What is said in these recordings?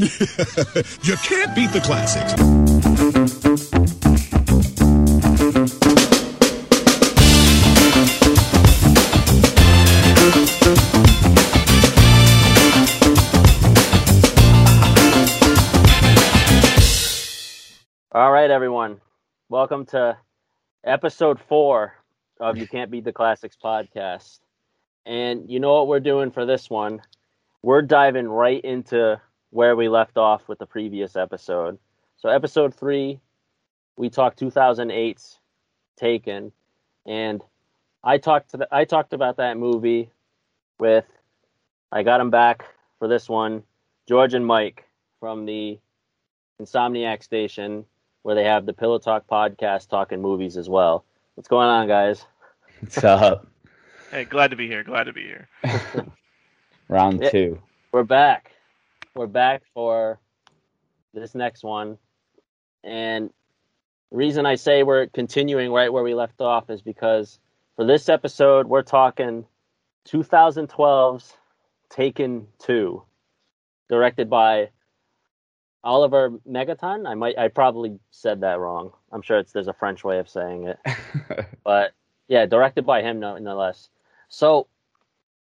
you can't beat the classics. All right, everyone. Welcome to episode four of You Can't Beat the Classics podcast. And you know what we're doing for this one? We're diving right into where we left off with the previous episode. So, episode three, we talked 2008's Taken, and I talked to the, I talked about that movie with I got him back for this one, George and Mike from the Insomniac Station, where they have the Pillow Talk podcast talking movies as well. What's going on, guys? What's up? Hey, glad to be here. Glad to be here. Round Yeah. two. We're back. We're back for this next one. And the reason I say we're continuing right where we left off is because for this episode, we're talking 2012's Taken 2, directed by Oliver Megaton. I might, I probably said that wrong. I'm sure it's there's a French way of saying it. but yeah, directed by him no- nonetheless. So,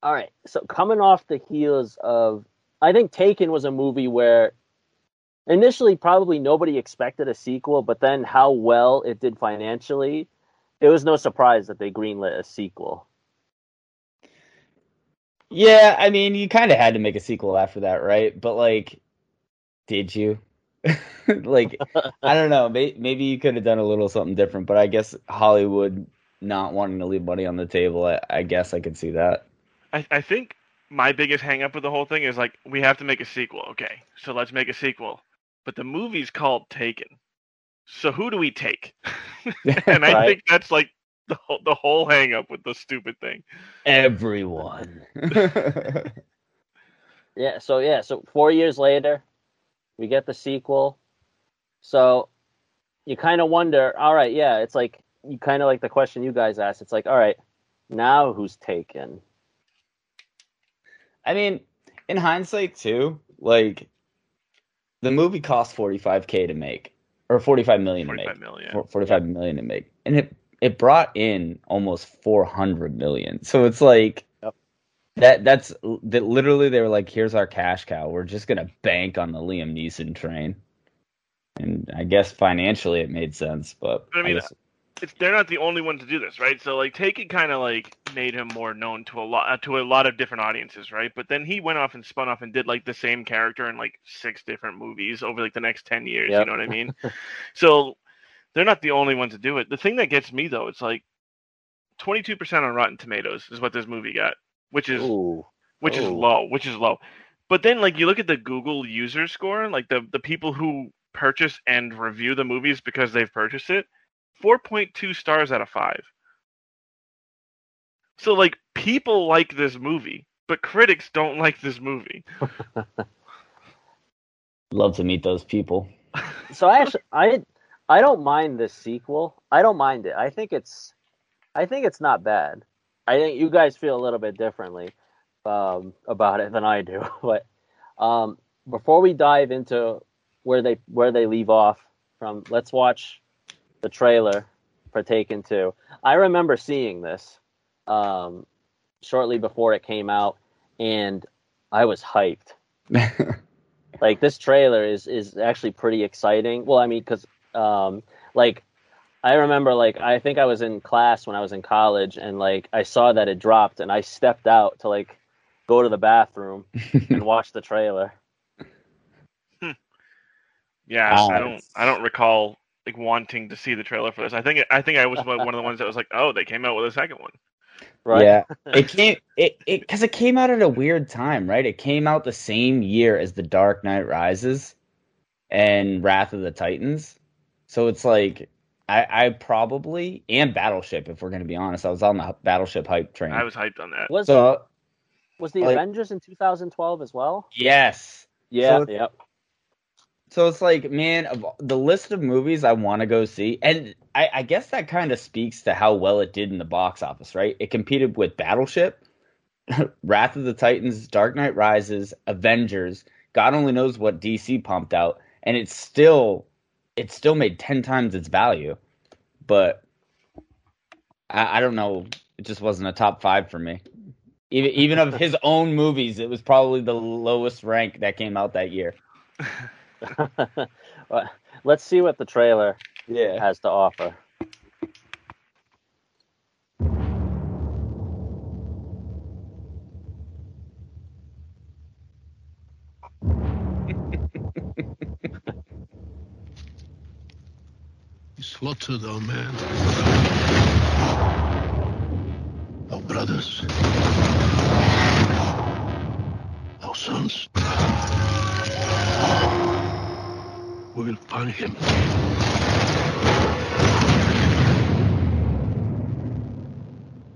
all right. So coming off the heels of, I think Taken was a movie where initially probably nobody expected a sequel, but then how well it did financially, it was no surprise that they greenlit a sequel. yeah, I mean, you kind of had to make a sequel after that, right? But like, did you? like, I don't know. May- Maybe you could have done a little something different, but I guess Hollywood not wanting to leave money on the table, I, I guess I could see that. I, I think my biggest hang up with the whole thing is like we have to make a sequel. Okay, so let's make a sequel. But the movie's called Taken. So who do we take? and I Right. think that's like the whole, the whole hang up with the stupid thing. Everyone. Yeah. So yeah. So four years later, we get the sequel. So you kind of wonder. All right. Yeah. It's like you kind of like the question you guys asked. It's like, all right, now who's taken? I mean, in hindsight too, like the movie cost 45k to make or 45 million to make. 45 million. For- 45 million to make. And it it brought in almost 400 million. So it's like Yep. that that's that literally they were like here's our cash cow. We're just going to bank on the Liam Neeson train. And I guess financially it made sense, but I mean, guess- It's they're not the only one to do this, right? So like Taken kind of like made him more known to a lot uh, to a lot of different audiences, right? But then he went off and spun off and did like the same character in like six different movies over like the next 10 years, Yep. you know what I mean? so they're not the only one to do it. The thing that gets me though, it's like 22% on Rotten Tomatoes is what this movie got, which is Ooh. which is Oh. low, which is low. But then like you look at the Google user score, like the the people who purchase and review the movies because they've purchased it, 4.2 stars out of 5. So like people like this movie, but critics don't like this movie. love to meet those people. so I actually I I don't mind this sequel. I don't mind it. I think it's I think it's not bad. I think you guys feel a little bit differently um, about it than I do. But um, before we dive into where they where they leave off from, let's watch the trailer for Taken Two. I remember seeing this um, shortly before it came out, and I was hyped like this trailer is is actually pretty exciting. Well, I mean, because um, like I remember, like I think I was in class when I was in college, and like I saw that it dropped, and I stepped out to like go to the bathroom and watch the trailer. Yeah, Ah, I don't I don't recall like wanting to see the trailer for this. I think I think I was one one of the ones that was like, "Oh, they came out with a second one." Right? Yeah, it came it it because it came out at a weird time, right? It came out the same year as The Dark Knight Rises and Wrath of the Titans, so it's like I, I probably and Battleship. If we're gonna be honest, I was on the Battleship hype train. I was hyped on that. Was so was the like- Avengers in 2012 as well? yes, Yeah. So- yep. So it's like, man, of the list of movies I want to go see, and I, I guess that kind of speaks to how well it did in the box office, right? It competed with Battleship, Wrath of the Titans, Dark Knight Rises, Avengers, God only knows what DC pumped out, and it's still it still made ten times its value. But I, I don't know. It just wasn't a top five for me. Even even of his own movies, it was probably the lowest rank that came out that year. Well, Let's see what the trailer Yeah. has to offer. You slaughtered our man. Our brothers. Our sons. We will find him.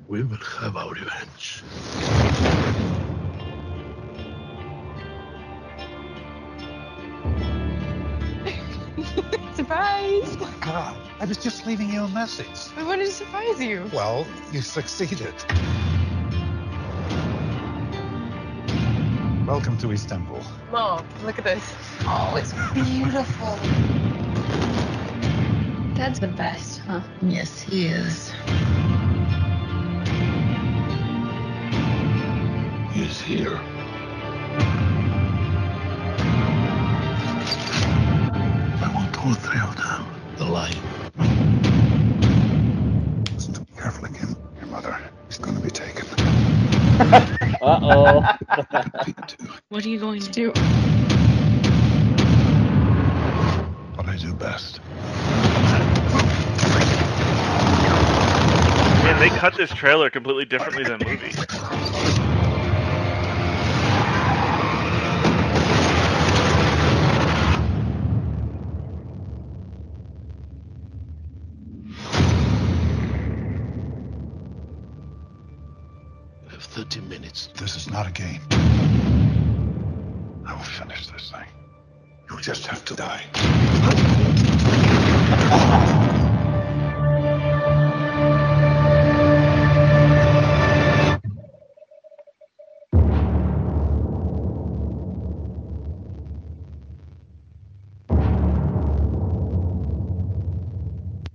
We will have our revenge. Surprise! Oh, God, I was just leaving you a message. I wanted to surprise you. Well, you succeeded. Welcome to Istanbul. Mom, look at this. Oh, it's beautiful. Dad's the best, huh? Yes, he is. He's here. I want all three of them alive. Listen to me carefully, Kim. Your mother is going to be taken. Uh oh. Me too. What are you going to do? What I do best. Man, they cut this trailer completely differently than the movie. You have 30 minutes. This is not a game. Just have to die.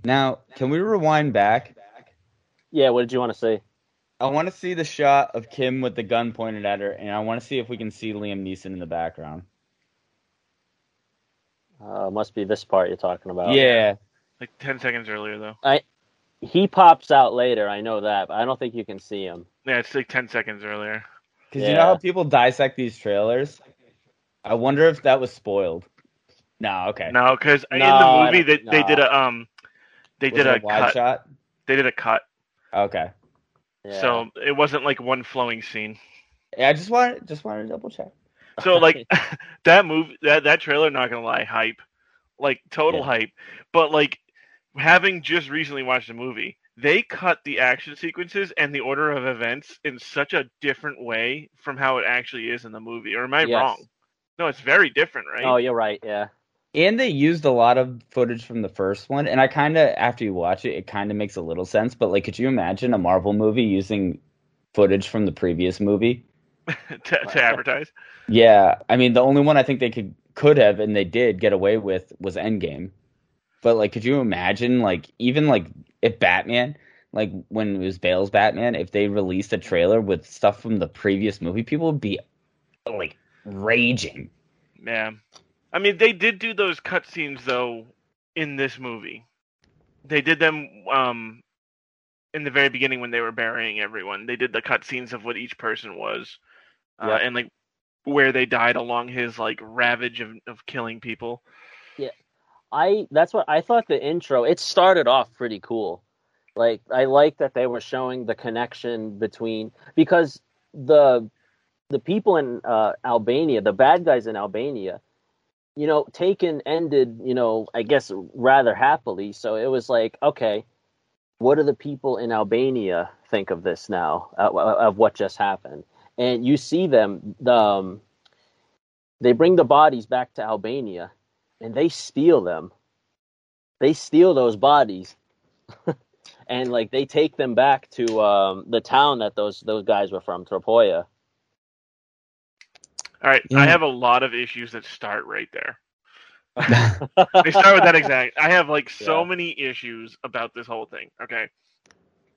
Now, can we rewind back? Yeah, what did you want to see? I want to see the shot of Kim with the gun pointed at her, and I want to see if we can see Liam Neeson in the background. Uh, must be this part you're talking about. yeah, Like ten seconds earlier, though. I He pops out later, I know that, but I don't think you can see him. Yeah, it's like ten seconds earlier. because you know how people dissect these trailers. I wonder if that was spoiled. No, okay. No, because in the movie they, don't- they did a um, they Was did it a wide cut. shot. They did a cut, Okay. Yeah. so it wasn't like one flowing scene. Yeah, I just wanted just wanted to double check. So like that movie, that that trailer, not gonna lie, hype, like total Yeah. hype. But like having just recently watched the movie, they cut the action sequences and the order of events in such a different way from how it actually is in the movie. Or am I Yes. wrong? No, it's very different, right? Oh, you're right. Yeah. And they used a lot of footage from the first one, and I kind of after you watch it, it kind of makes a little sense. But like, could you imagine a Marvel movie using footage from the previous movie? to, to advertise. Yeah, I mean, the only one I think they could could have and they did get away with was Endgame. But like, could you imagine like even like if Batman, like when it was Bale's Batman, if they released a trailer with stuff from the previous movie, people would be like raging. Yeah. I mean, they did do those cutscenes though in this movie. They did them um in the very beginning when they were burying everyone. They did the cutscenes of what each person was, uh, Yep. and like where they died along his like ravage of of killing people. Yeah. I that's what I thought the intro it started off pretty cool. Like I like that they were showing the connection between because the the people in uh, Albania, the bad guys in Albania, you know, Taken ended, you know, I guess rather happily. So it was like, okay, what do the people in Albania think of this now, uh, of what just happened? And you see them, the, um, they bring the bodies back to Albania, and they steal them. They steal those bodies, and like they take them back to um, the town that those those guys were from, Tropoia. All right, Yeah. I have a lot of issues that start right there. They start with that exact. I have like so Yeah. many issues about this whole thing. Okay,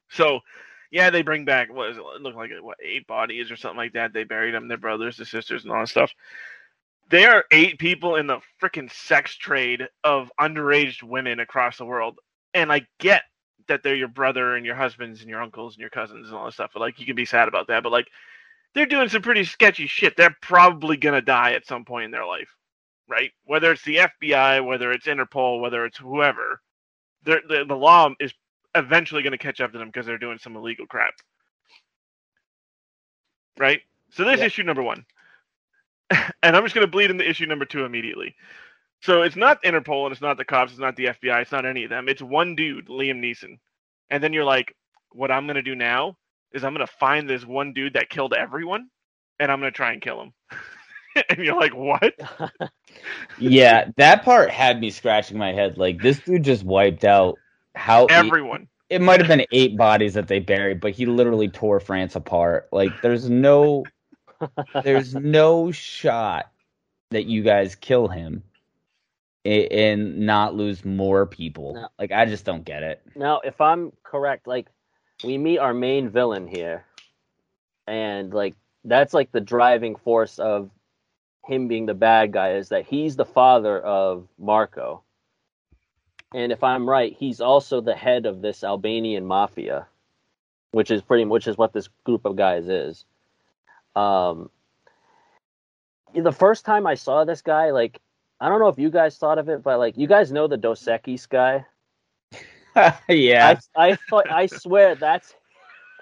so yeah, they bring back what is it? it look like what eight bodies or something like that. They buried them, their brothers, their sisters, and all that stuff. There are eight people in the freaking sex trade of underage women across the world, and I get that they're your brother and your husbands and your uncles and your cousins and all that stuff. But like, you can be sad about that. But like, they're doing some pretty sketchy shit. They're probably gonna die at some point in their life, right? Whether it's the FBI, whether it's Interpol, whether it's whoever, the the law is eventually going to catch up to them because they're doing some illegal crap, right? So there's Yeah. issue number one, and I'm just going to bleed into issue number two immediately. So it's not Interpol and it's not the cops, it's not the FBI, it's not any of them. It's one dude, Liam Neeson, and then you're like, what I'm going to do now is I'm going to find this one dude that killed everyone, and I'm going to try and kill him. and you're like, what? yeah, that part had me scratching my head. Like this dude just wiped out how Everyone. it might have been eight bodies that they buried, but he literally tore France apart. Like there's no there's no shot that you guys kill him a- and not lose more people. No. Like I just don't get it. Now, if I'm correct, like we meet our main villain here, and like that's like the driving force of him being the bad guy is that he's the father of Marco. And if I'm right, he's also the head of this Albanian mafia, which is pretty which is what this group of guys is. Um the first time I saw this guy, like I don't know if you guys thought of it, but like you guys know the Dos Equis guy. yeah, I I thought I swear that's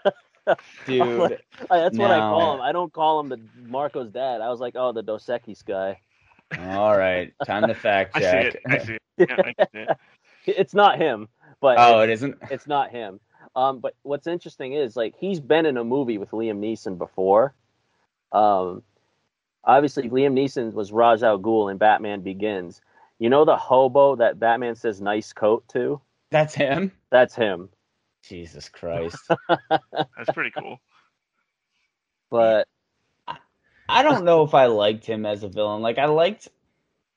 dude. that's what I call him. I don't call him the Marco's dad. I was like, oh, the Dos Equis guy. All right, time to fact I see check. it. I see it. Yeah, I see it. It's not him, but oh, it- it isn't. it's not him. Um, but what's interesting is like he's been in a movie with Liam Neeson before. Um, obviously Liam Neeson was Ra's al Ghul in Batman Begins. You know the hobo that Batman says "nice coat" to? That's him. That's him. Jesus Christ. That's pretty cool. But I don't know if I liked him as a villain. Like I liked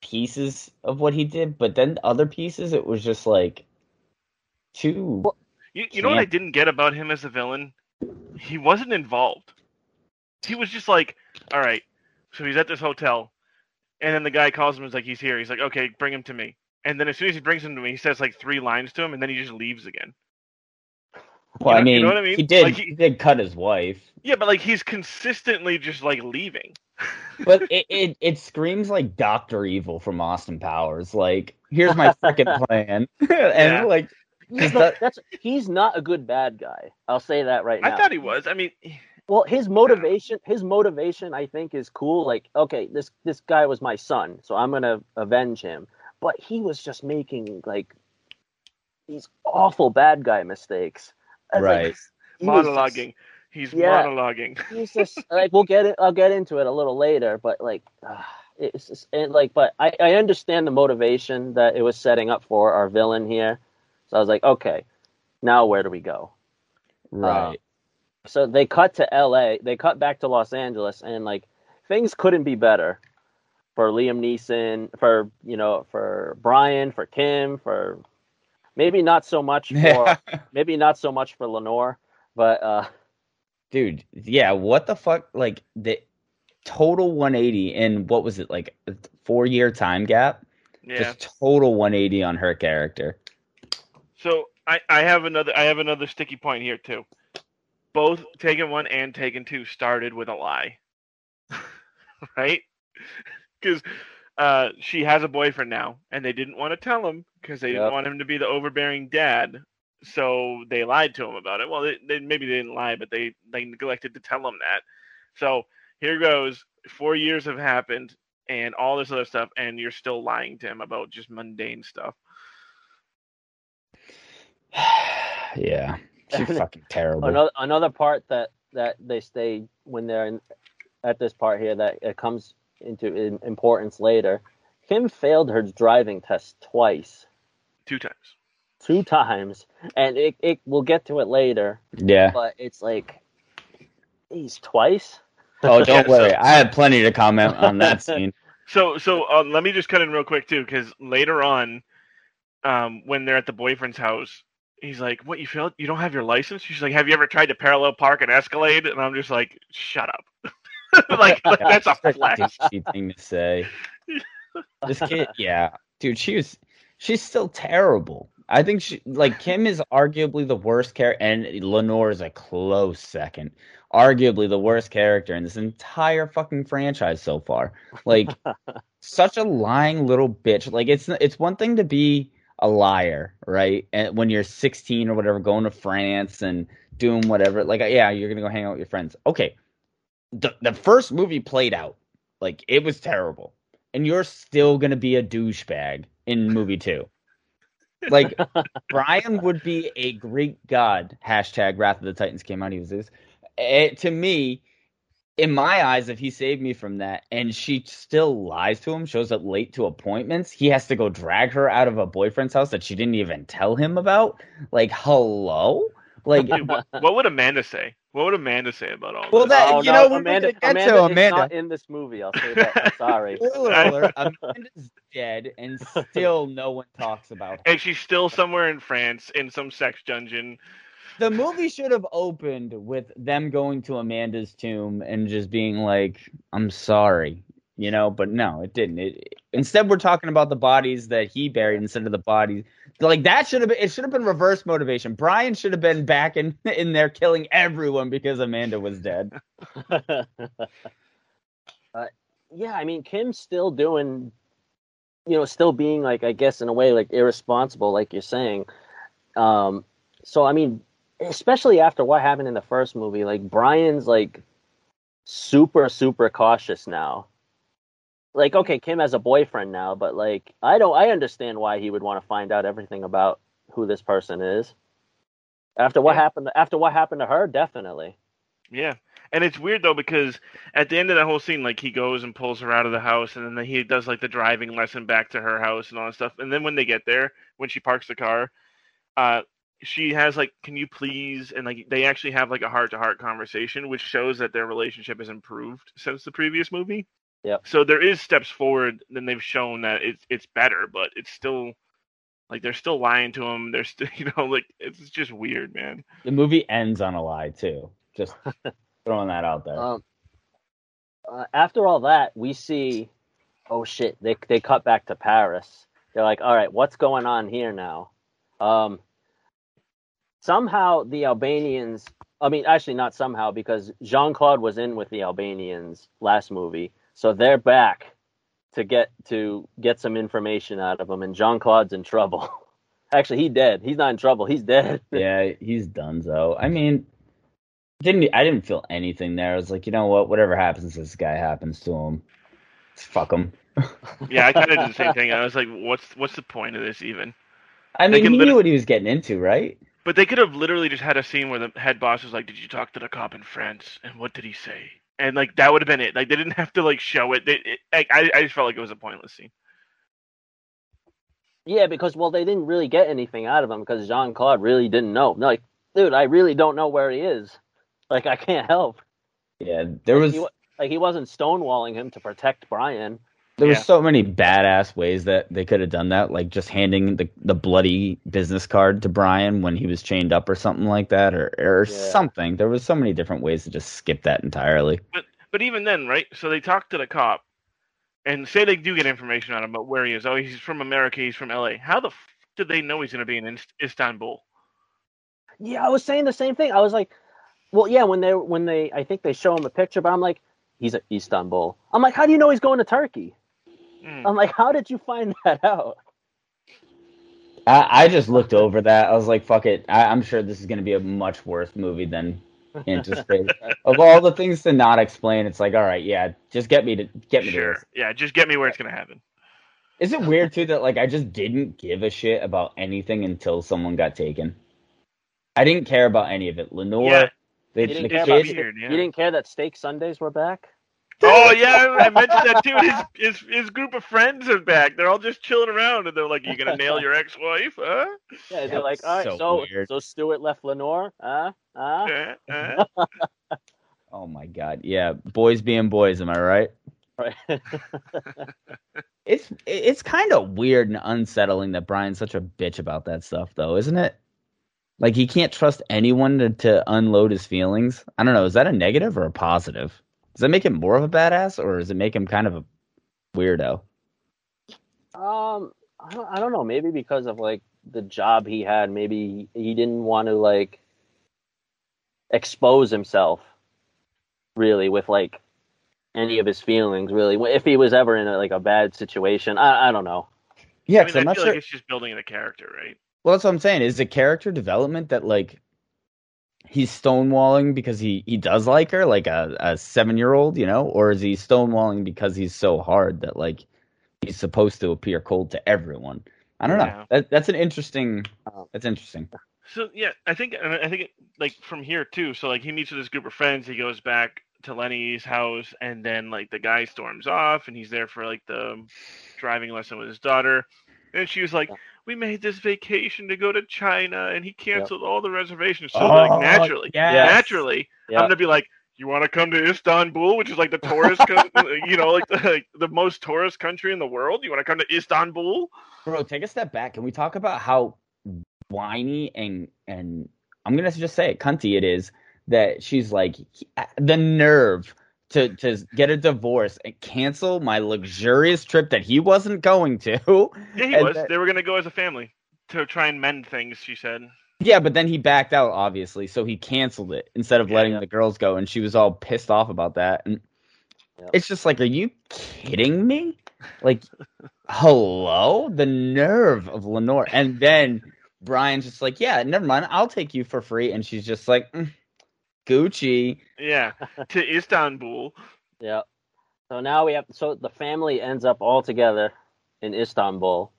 pieces of what he did, but then other pieces it was just like too You, you know what I didn't get about him as a villain? He wasn't involved. He was just like, all right, so he's at this hotel, and then the guy calls him and is like, he's here. He's like, okay, bring him to me. And then as soon as he brings him to me, he says like three lines to him, and then he just leaves again. Well, know- I you mean, know what I mean? he did Like, he- he did cut his wife. Yeah, but like he's consistently just like leaving. But it, it it screams like Doctor Evil from Austin Powers. Like, here's my freaking plan. and Yeah. like he's not, that's he's not a good bad guy. I'll say that right now. I thought he was. I mean, Well, his motivation, his motivation, I think, is cool. Like, okay, this this guy was my son, so I'm gonna avenge him. But he was just making like these awful bad guy mistakes. It's like, Right. he was just- monologuing. He's Yeah. monologuing. he's just like we'll get it. I'll get into it a little later, but like, uh, it's just and like, but I I understand the motivation that it was setting up for our villain here. So I was like, okay, now where do we go? right. so they cut to LA, they cut back to Los Angeles, and like things couldn't be better for Liam Neeson, for you know, for Brian, for Kim, for maybe not so much for maybe not so much for Lenore, but uh, Dude, yeah, what the fuck? Like the total 180 in what was it like a four year time gap? Yeah. Just total 180 on her character. So I, I have another I have another sticky point here too. Both Taken One and Taken Two started with a lie, right? Because uh, she has a boyfriend now, and they didn't want to tell him because they didn't want him to be the overbearing dad. So they lied to him about it. Well, they, they maybe they didn't lie, but they they neglected to tell him that. So here goes. Four years have happened, and all this other stuff, and you're still lying to him about just mundane stuff. yeah. She's fucking terrible. another another part that that they stay when they're in, at this part here that it comes into in, importance later. Kim failed her driving test twice, Two times. Two times, and it, it we'll get to it later. yeah. but it's like he's twice Oh, don't Yeah, so- worry. I have plenty to comment on that scene. So, so um, let me just cut in real quick too, because later on, um, when they're at the boyfriend's house, he's like, "What you feel? You don't have your license?" She's like, "Have you ever tried to parallel park an Escalade?" And I'm just like, "Shut up!" like that's a flex. thing to say. This kid, yeah, dude, she was, she's still terrible. I think she, like, Kim is arguably the worst character, and Lenore is a close second. Arguably the worst character in this entire fucking franchise so far. Like, such a lying little bitch. Like, it's it's one thing to be a liar, right? And when you're 16 or whatever, going to France and doing whatever, like, uh, yeah, you're gonna go hang out with your friends. Okay, the the first movie played out like it was terrible, and you're still gonna be a douchebag in movie two. Like Brian would be a Greek god. Hashtag Wrath of the Titans came out. He was this. Eh, to me, in my eyes, if he saved me from that, and she still lies to him, shows up late to appointments, he has to go drag her out of a boyfriend's house that she didn't even tell him about. Like, hello, like. Dude, what, what would Amanda say? What would Amanda say about all Well, this? Well, that- Oh, you no, know, we're Amanda, gonna get Amanda to is Amanda. not in this movie. I'll say that. I'm sorry. Spoiler alert, Amanda's dead, and still no one talks about her. and she's still somewhere in France in some sex dungeon. The movie should have opened with them going to Amanda's tomb and just being like, "I'm sorry," you know. But no, it didn't. It, instead, we're talking about the bodies that he buried instead of the bodies. Like that should have been. It should have been reverse motivation. Brian should have been back in in there killing everyone because Amanda was dead. uh, yeah, I mean, Kim's still doing, you know, still being like, I guess, in a way, like irresponsible, like you're saying. Um, so, I mean, especially after what happened in the first movie, like Brian's like super, super cautious now. Like, okay, Kim has a boyfriend now, but like, I don't, I understand why he would want to find out everything about who this person is. After what Yeah. happened, after what happened to her, definitely. Yeah. And it's weird though because at the end of that whole scene, like he goes and pulls her out of the house, and then he does like the driving lesson back to her house and all that stuff. And then when they get there, when she parks the car, uh, she has like, "Can you please?" And like they actually have like a heart to heart conversation, which shows that their relationship has improved since the previous movie. Yep. So there is steps forward, then they've shown that it's it's better, but it's still like they're still lying to him. They're still, you know, like it's just weird, man. The movie ends on a lie too. Just throwing that out there. Um, uh, after all that, we see, oh shit, they they cut back to Paris. They're like, all right, what's going on here now? Um, somehow the Albanians, I mean, actually not somehow because Jean Claude was in with the Albanians last movie, so they're back to get to get some information out of him, and Jean Claude's in trouble. actually, he dead. He's not in trouble. He's dead. yeah, he's done so. I mean, didn't I didn't feel anything there. I was like, you know what? Whatever happens this guy happens to him. Fuck him. Yeah, I kind of did the same thing. I was like, what's what's the point of this even? I They mean, can he lit- knew what he was getting into, right? But they could have literally just had a scene where the head boss was like, "Did you talk to the cop in France? And what did he say?" And like that would have been it. Like they didn't have to like show it. They, it like, I I just felt like it was a pointless scene. Yeah, because well, they didn't really get anything out of him because Jean Claude really didn't know. Like, dude, I really don't know where he is. Like, I can't help. Yeah, there was He, like, he wasn't stonewalling him to protect Brian. There was Yeah. so many badass ways that they could have done that, like just handing the the bloody business card to Brian when he was chained up or something like that, or or Yeah. something. There was so many different ways to just skip that entirely. But but even then, right? So they talk to the cop, and say they do get information on him about where he is. Oh, he's from America. He's from L.A. How the f- did they know he's going to be in Istanbul? Yeah, I was saying the same thing. I was like, well, yeah, when they when they, I think they show him a picture, but I'm like, he's at Istanbul. I'm like, how do you know he's going to Turkey? Hmm. I'm like, how did you find that out? I, I just looked over that. I was like, "Fuck it." I, I'm sure this is going to be a much worse movie than anticipated. of all the things to not explain, it's like, all right, yeah, just get me to get me to Sure. this. Yeah, just get me where it's going to happen. Is it weird too that like I just didn't give a shit about anything until someone got taken? I didn't care about any of it. Lenore, Yeah. the, You didn't, the care it's about, kid, weird, yeah. you didn't care that steak Sundays were back. Oh yeah, I mentioned that too. His, his his group of friends are back. They're all just chilling around, and they're like, "You gonna nail your ex-wife? Huh? Yeah, they're like, all right, so so weird. so Stuart left Lenore, huh? Huh? Uh, uh. Oh my god. Yeah, boys being boys, am I right? Right. It's it's kind of weird and unsettling that Brian's such a bitch about that stuff though, isn't it? Like he can't trust anyone to, to unload his feelings. I don't know, is that a negative or a positive? Does that make him more of a badass or does it make him kind of a weirdo? Um, I don't, I don't know. Maybe because of like the job he had, maybe he, he didn't want to like expose himself really with like any of his feelings. Really, if he was ever in a, like a bad situation, I, I don't know. Yeah, I 'cause mean, I'm I not sure. like it's just building the character, right? Well, that's what I'm saying. Is the character development that like he's stonewalling because he he does like her, like a, a seven year old, you know, or is he stonewalling because he's so hard that like he's supposed to appear cold to everyone? I don't know. That, that's an interesting. Um, That's interesting. So yeah, I think and I think it, like from here too. So like he meets with this group of friends. He goes back to Lenny's house, and then like the guy storms off, and he's there for like the driving lesson with his daughter. And she was like, Yeah. "We made this vacation to go to China, and he canceled all the reservations." So Oh, like naturally, yes. naturally, Yeah. I'm gonna be like, "You want to come to Istanbul, which is like the tourist, co- you know, like the like the most tourist country in the world? You want to come to Istanbul?" Bro, take a step back. Can we talk about how whiny and and I'm gonna just say it, cunty it is that she's like the nerve to to get a divorce and cancel my luxurious trip that he wasn't going to. Yeah, he was. that- They were gonna go as a family to try and mend things. She said. Yeah, but then he backed out, obviously, so he canceled it instead of Yeah, letting yeah. the girls go, and she was all pissed off about that. And Yep. it's just like, are you kidding me? Like, hello, the nerve of Lenore. And then Brian's just like, yeah, never mind, I'll take you for free, and she's just like, mm, Gucci. Yeah, to Istanbul. Yeah. So now we have so the family ends up all together in Istanbul,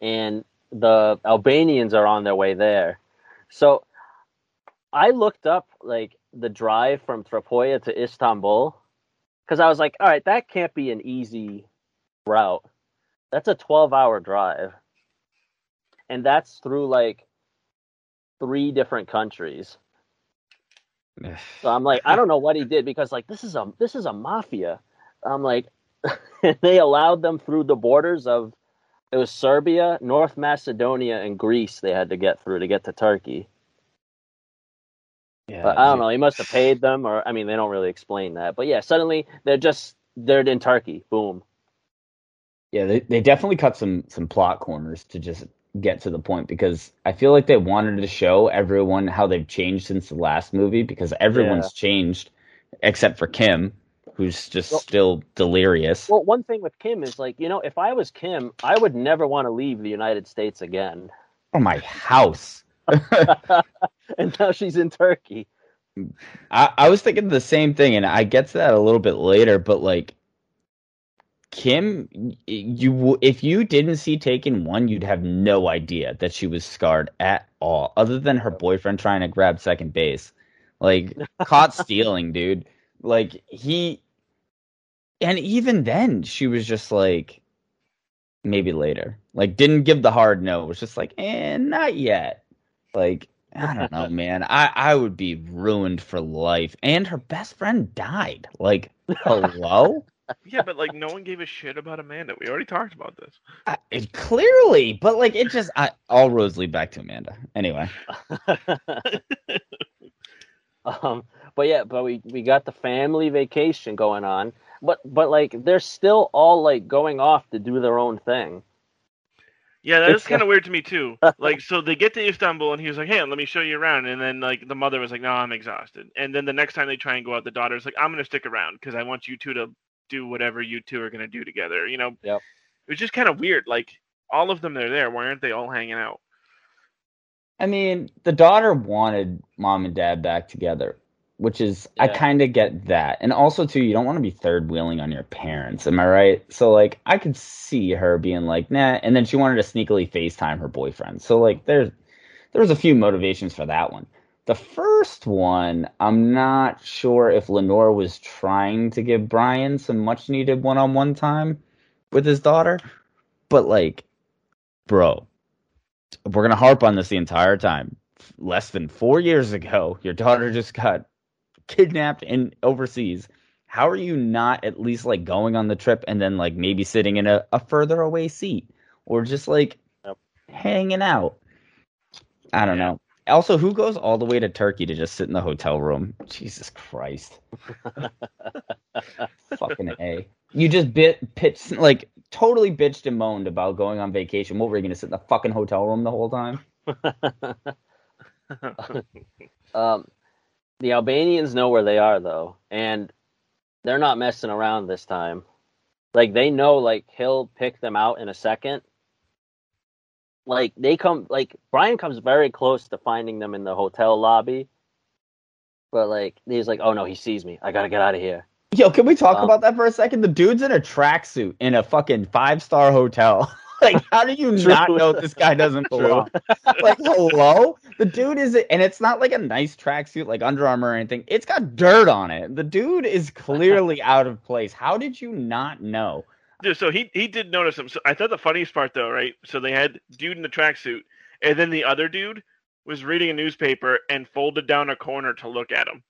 and the Albanians are on their way there. So I looked up like the drive from Trapoya to Istanbul because I was like, all right, that can't be an easy route. That's a 12 hour drive. And that's through like three different countries. So I'm like, I don't know what he did because like this is a this is a mafia. I'm like, they allowed them through the borders of it was Serbia, North Macedonia, and Greece. They had to get through to get to Turkey. Yeah, But I don't know. He must have paid them, or I mean, they don't really explain that. But yeah, suddenly they're just they're in Turkey. Boom. Yeah, they, they definitely cut some some plot corners to just get to the point because I feel like they wanted to show everyone how they've changed since the last movie because everyone's changed except for Kim, who's just Well- still delirious. Well, one thing with Kim is like, you know, if I was Kim, I would never want to leave the United States again. oh my house. and now she's in Turkey. I, I was thinking the same thing, and I get to that a little bit later, but like Kim, you if you didn't see Taken One, you'd have no idea that she was scarred at all, other than her boyfriend trying to grab second base, like caught stealing, dude. Like he, and even then, she was just like, maybe later, like didn't give the hard no. It was just like, eh, not yet. Like I don't know, man. I I would be ruined for life. And her best friend died. Like, hello? Yeah, but like no one gave a shit about Amanda. We already talked about this. I, it- clearly, but like it just I, all roads lead back to Amanda. Anyway, um, but yeah, but we we got the family vacation going on, but but like they're still all like going off to do their own thing. Yeah, that is It's, kind of weird to me too. Like, so they get to Istanbul, and he was like, "Hey, let me show you around." And then like the mother was like, "No, I'm exhausted." And then the next time they try and go out, the daughter's like, "I'm gonna stick around because I want you two to do whatever you two are gonna do together." You know? Yep. It was just kind of weird. Like all of them they're there. Why aren't they all hanging out? I mean, the daughter wanted mom and dad back together, which is I kind of get that. And also too, you don't want to be third wheeling on your parents, am I right? So like I could see her being like, "Nah," and then she wanted to sneakily FaceTime her boyfriend. So like there's there was a few motivations for that one. The first one, I'm not sure if Lenore was trying to give Brian some much needed one on one time with his daughter, but like, bro, we're gonna harp on this the entire time. Less than four years ago, your daughter just got kidnapped and overseas. How are you not at least like going on the trip and then like maybe sitting in a, a further away seat or just like hanging out? I don't Yeah. know. Also, who goes all the way to Turkey to just sit in the hotel room? Jesus Christ. Fucking A. You just bit pitched like totally bitched and moaned about going on vacation. What were you gonna sit in the fucking hotel room the whole time? um, the Albanians know where they are though, and they're not messing around this time. Like they know, like he'll pick them out in a second. Like they come, like Brian comes very close to finding them in the hotel lobby, but like he's like, "Oh no, he sees me. I gotta get out of here." Yo, can we talk Um, about that for a second? The dude's in a tracksuit in a fucking five star hotel. like, how do you not know this guy doesn't belong? like, hello? The dude is, and it's not like a nice tracksuit like Under Armour or anything. It's got dirt on it. The dude is clearly out of place. How did you not know? Dude, so he he did notice him. So I thought the funniest part though, right? So they had dude in the tracksuit, and then the other dude was reading a newspaper and folded down a corner to look at him.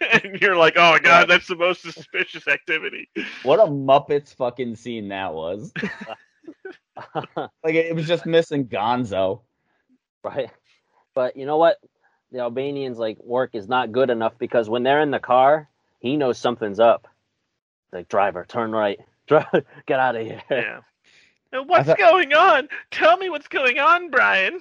and you're like, oh my god, that's the most suspicious activity. What a Muppets fucking scene that was. Like, it was just missing Gonzo. right? But you know what? The Albanians like work is not good enough because when they're in the car, he knows something's up. Like driver, turn right, drive, get out of here. Yeah. Now, what's thought- going on? Tell me what's going on, Brian.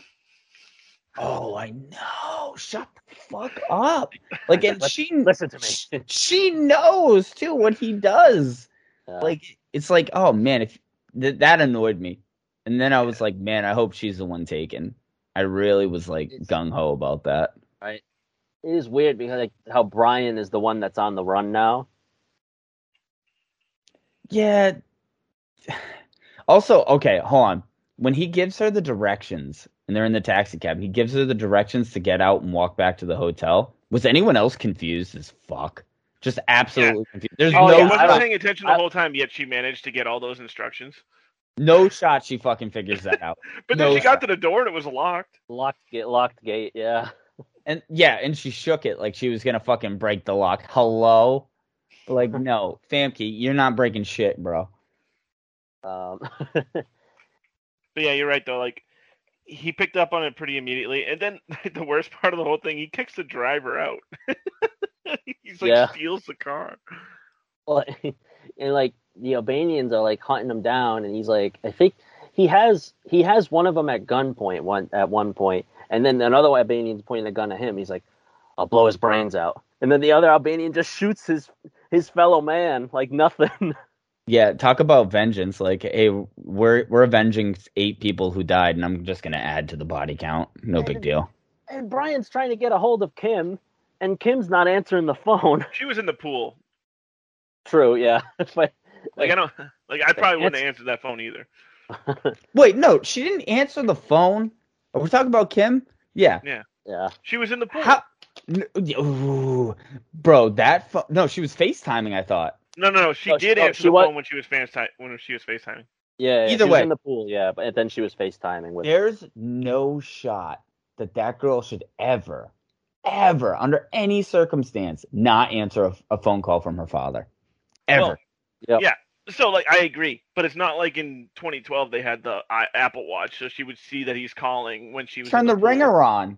Oh, I know. Shut the fuck up. Like, and Listen- she Listen to me. she knows too what he does. Yeah. Like it's like, oh man, if th- that annoyed me, and then I was like, man, I hope she's the one taken. I really was like gung ho about that. it is weird because like how Brian is the one that's on the run now. Yeah. Also, okay, hold on. When he gives her the directions, and they're in the taxi cab, he gives her the directions to get out and walk back to the hotel. Was anyone else confused as fuck? Just absolutely confused. There's Oh, no She yeah, I wasn't don't- paying attention the I- whole time, yet she managed to get all those instructions. no shot she fucking figures that out. But then No she got to the door and it was locked. Locked gate, locked gate. Yeah. And yeah, and she shook it like she was gonna fucking break the lock. Hello? Like, no, Famke, you're not breaking shit, bro. Um, But yeah, you're right though. Like he picked up on it pretty immediately, and then the worst part of the whole thing, he kicks the driver out. He's like Yeah. steals the car. well, and like the Albanians are like hunting him down, and he's like, I think he has he has one of them at gunpoint one at one point, and then another Albanian's pointing the gun at him. He's like, I'll blow his brains out, and then the other Albanian just shoots his his fellow man like nothing. Yeah, talk about vengeance. Like, hey, we're we're avenging eight people who died, and I'm just gonna add to the body count. No big deal. and Brian's trying to get a hold of Kim, and Kim's not answering the phone. She was in the pool. True, yeah, but Like I don't like I probably wouldn't It's- have answered that phone either. Wait, no, she didn't answer the phone. Are we talking about Kim? Yeah. yeah, She was in the pool. How? N- Ooh, bro, that pho- no, she was FaceTiming. I thought. No, no, no. She No, she- did no, answer she the wa- phone when she was FaceTime when she was FaceTiming. yeah. Either she was way. in the pool, yeah, but then she was FaceTiming with. There's no shot that that girl should ever, ever, under any circumstance, not answer a, a phone call from her father. Ever. Well, Yep. So like I agree, but it's not like in 2012 they had the I, Apple Watch, so she would see that he's calling when she was Turn in the ringer on.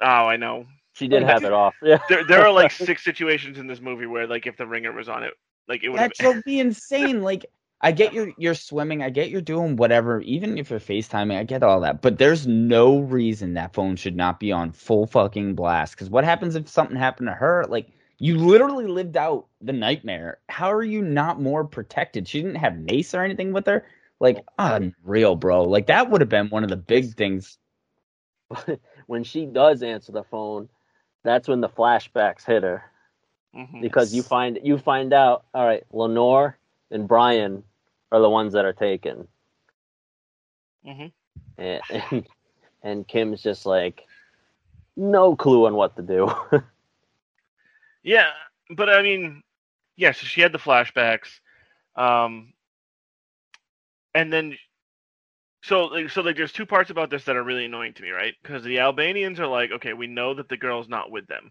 Oh, I know. She did Like, have it off. Yeah. There, there are like six situations in this movie where like if the ringer was on it, like it would. That would be insane. Like, I get you're you're swimming, I get you're doing whatever, even if you're FaceTiming, I get all that. But there's no reason that phone should not be on full fucking blast. Because what happens if something happened to her? Like, you literally lived out the nightmare. How are you not more protected? She didn't have mace or anything with her. Like, unreal, bro. Like that would have been one of the big things. when she does answer the phone, that's when the flashbacks hit her Mhm. because you find you find out. All right, Lenore and Brian are the ones that are taken, Mhm. and and, and Kim's just like no clue on what to do. Yeah, but I mean, yeah. So she had the flashbacks, um, and then so like, so like there's two parts about this that are really annoying to me, right? Because the Albanians are like, okay, we know that the girl's not with them,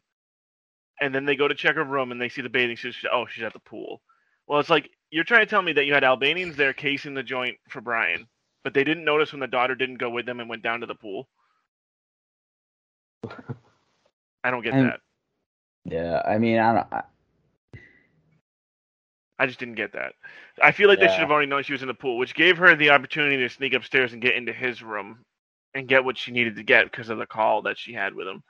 and then they go to check her room and they see the bathing suit. Oh, she's at the pool. Well, it's like you're trying to tell me that you had Albanians there casing the joint for Brian, but they didn't notice when the daughter didn't go with them and went down to the pool. I don't get And- that. Yeah, I mean, I don't. I, just didn't get that. I feel like they should have already known she was in the pool, which gave her the opportunity to sneak upstairs and get into his room and get what she needed to get because of the call that she had with him.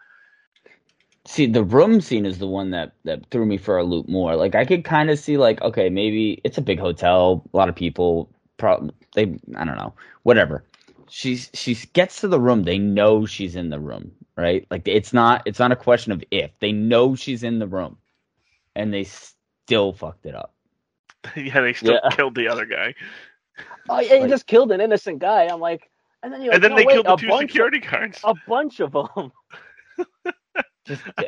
see, the room scene is the one that that threw me for a loop more. Like, I could kind of see, like, okay, maybe it's a big hotel, a lot of people. Pro- they, I don't know, whatever. She's she gets to the room. They know she's in the room, right? Like, it's not it's not a question of if. They know she's in the room, and they still fucked it up. yeah, they still Yeah. killed the other guy, Oh yeah, he Like- just killed an innocent guy. I'm like, and then you're and then no, they wait, killed the a two bunch security guards. Of, a bunch of them. Just, uh,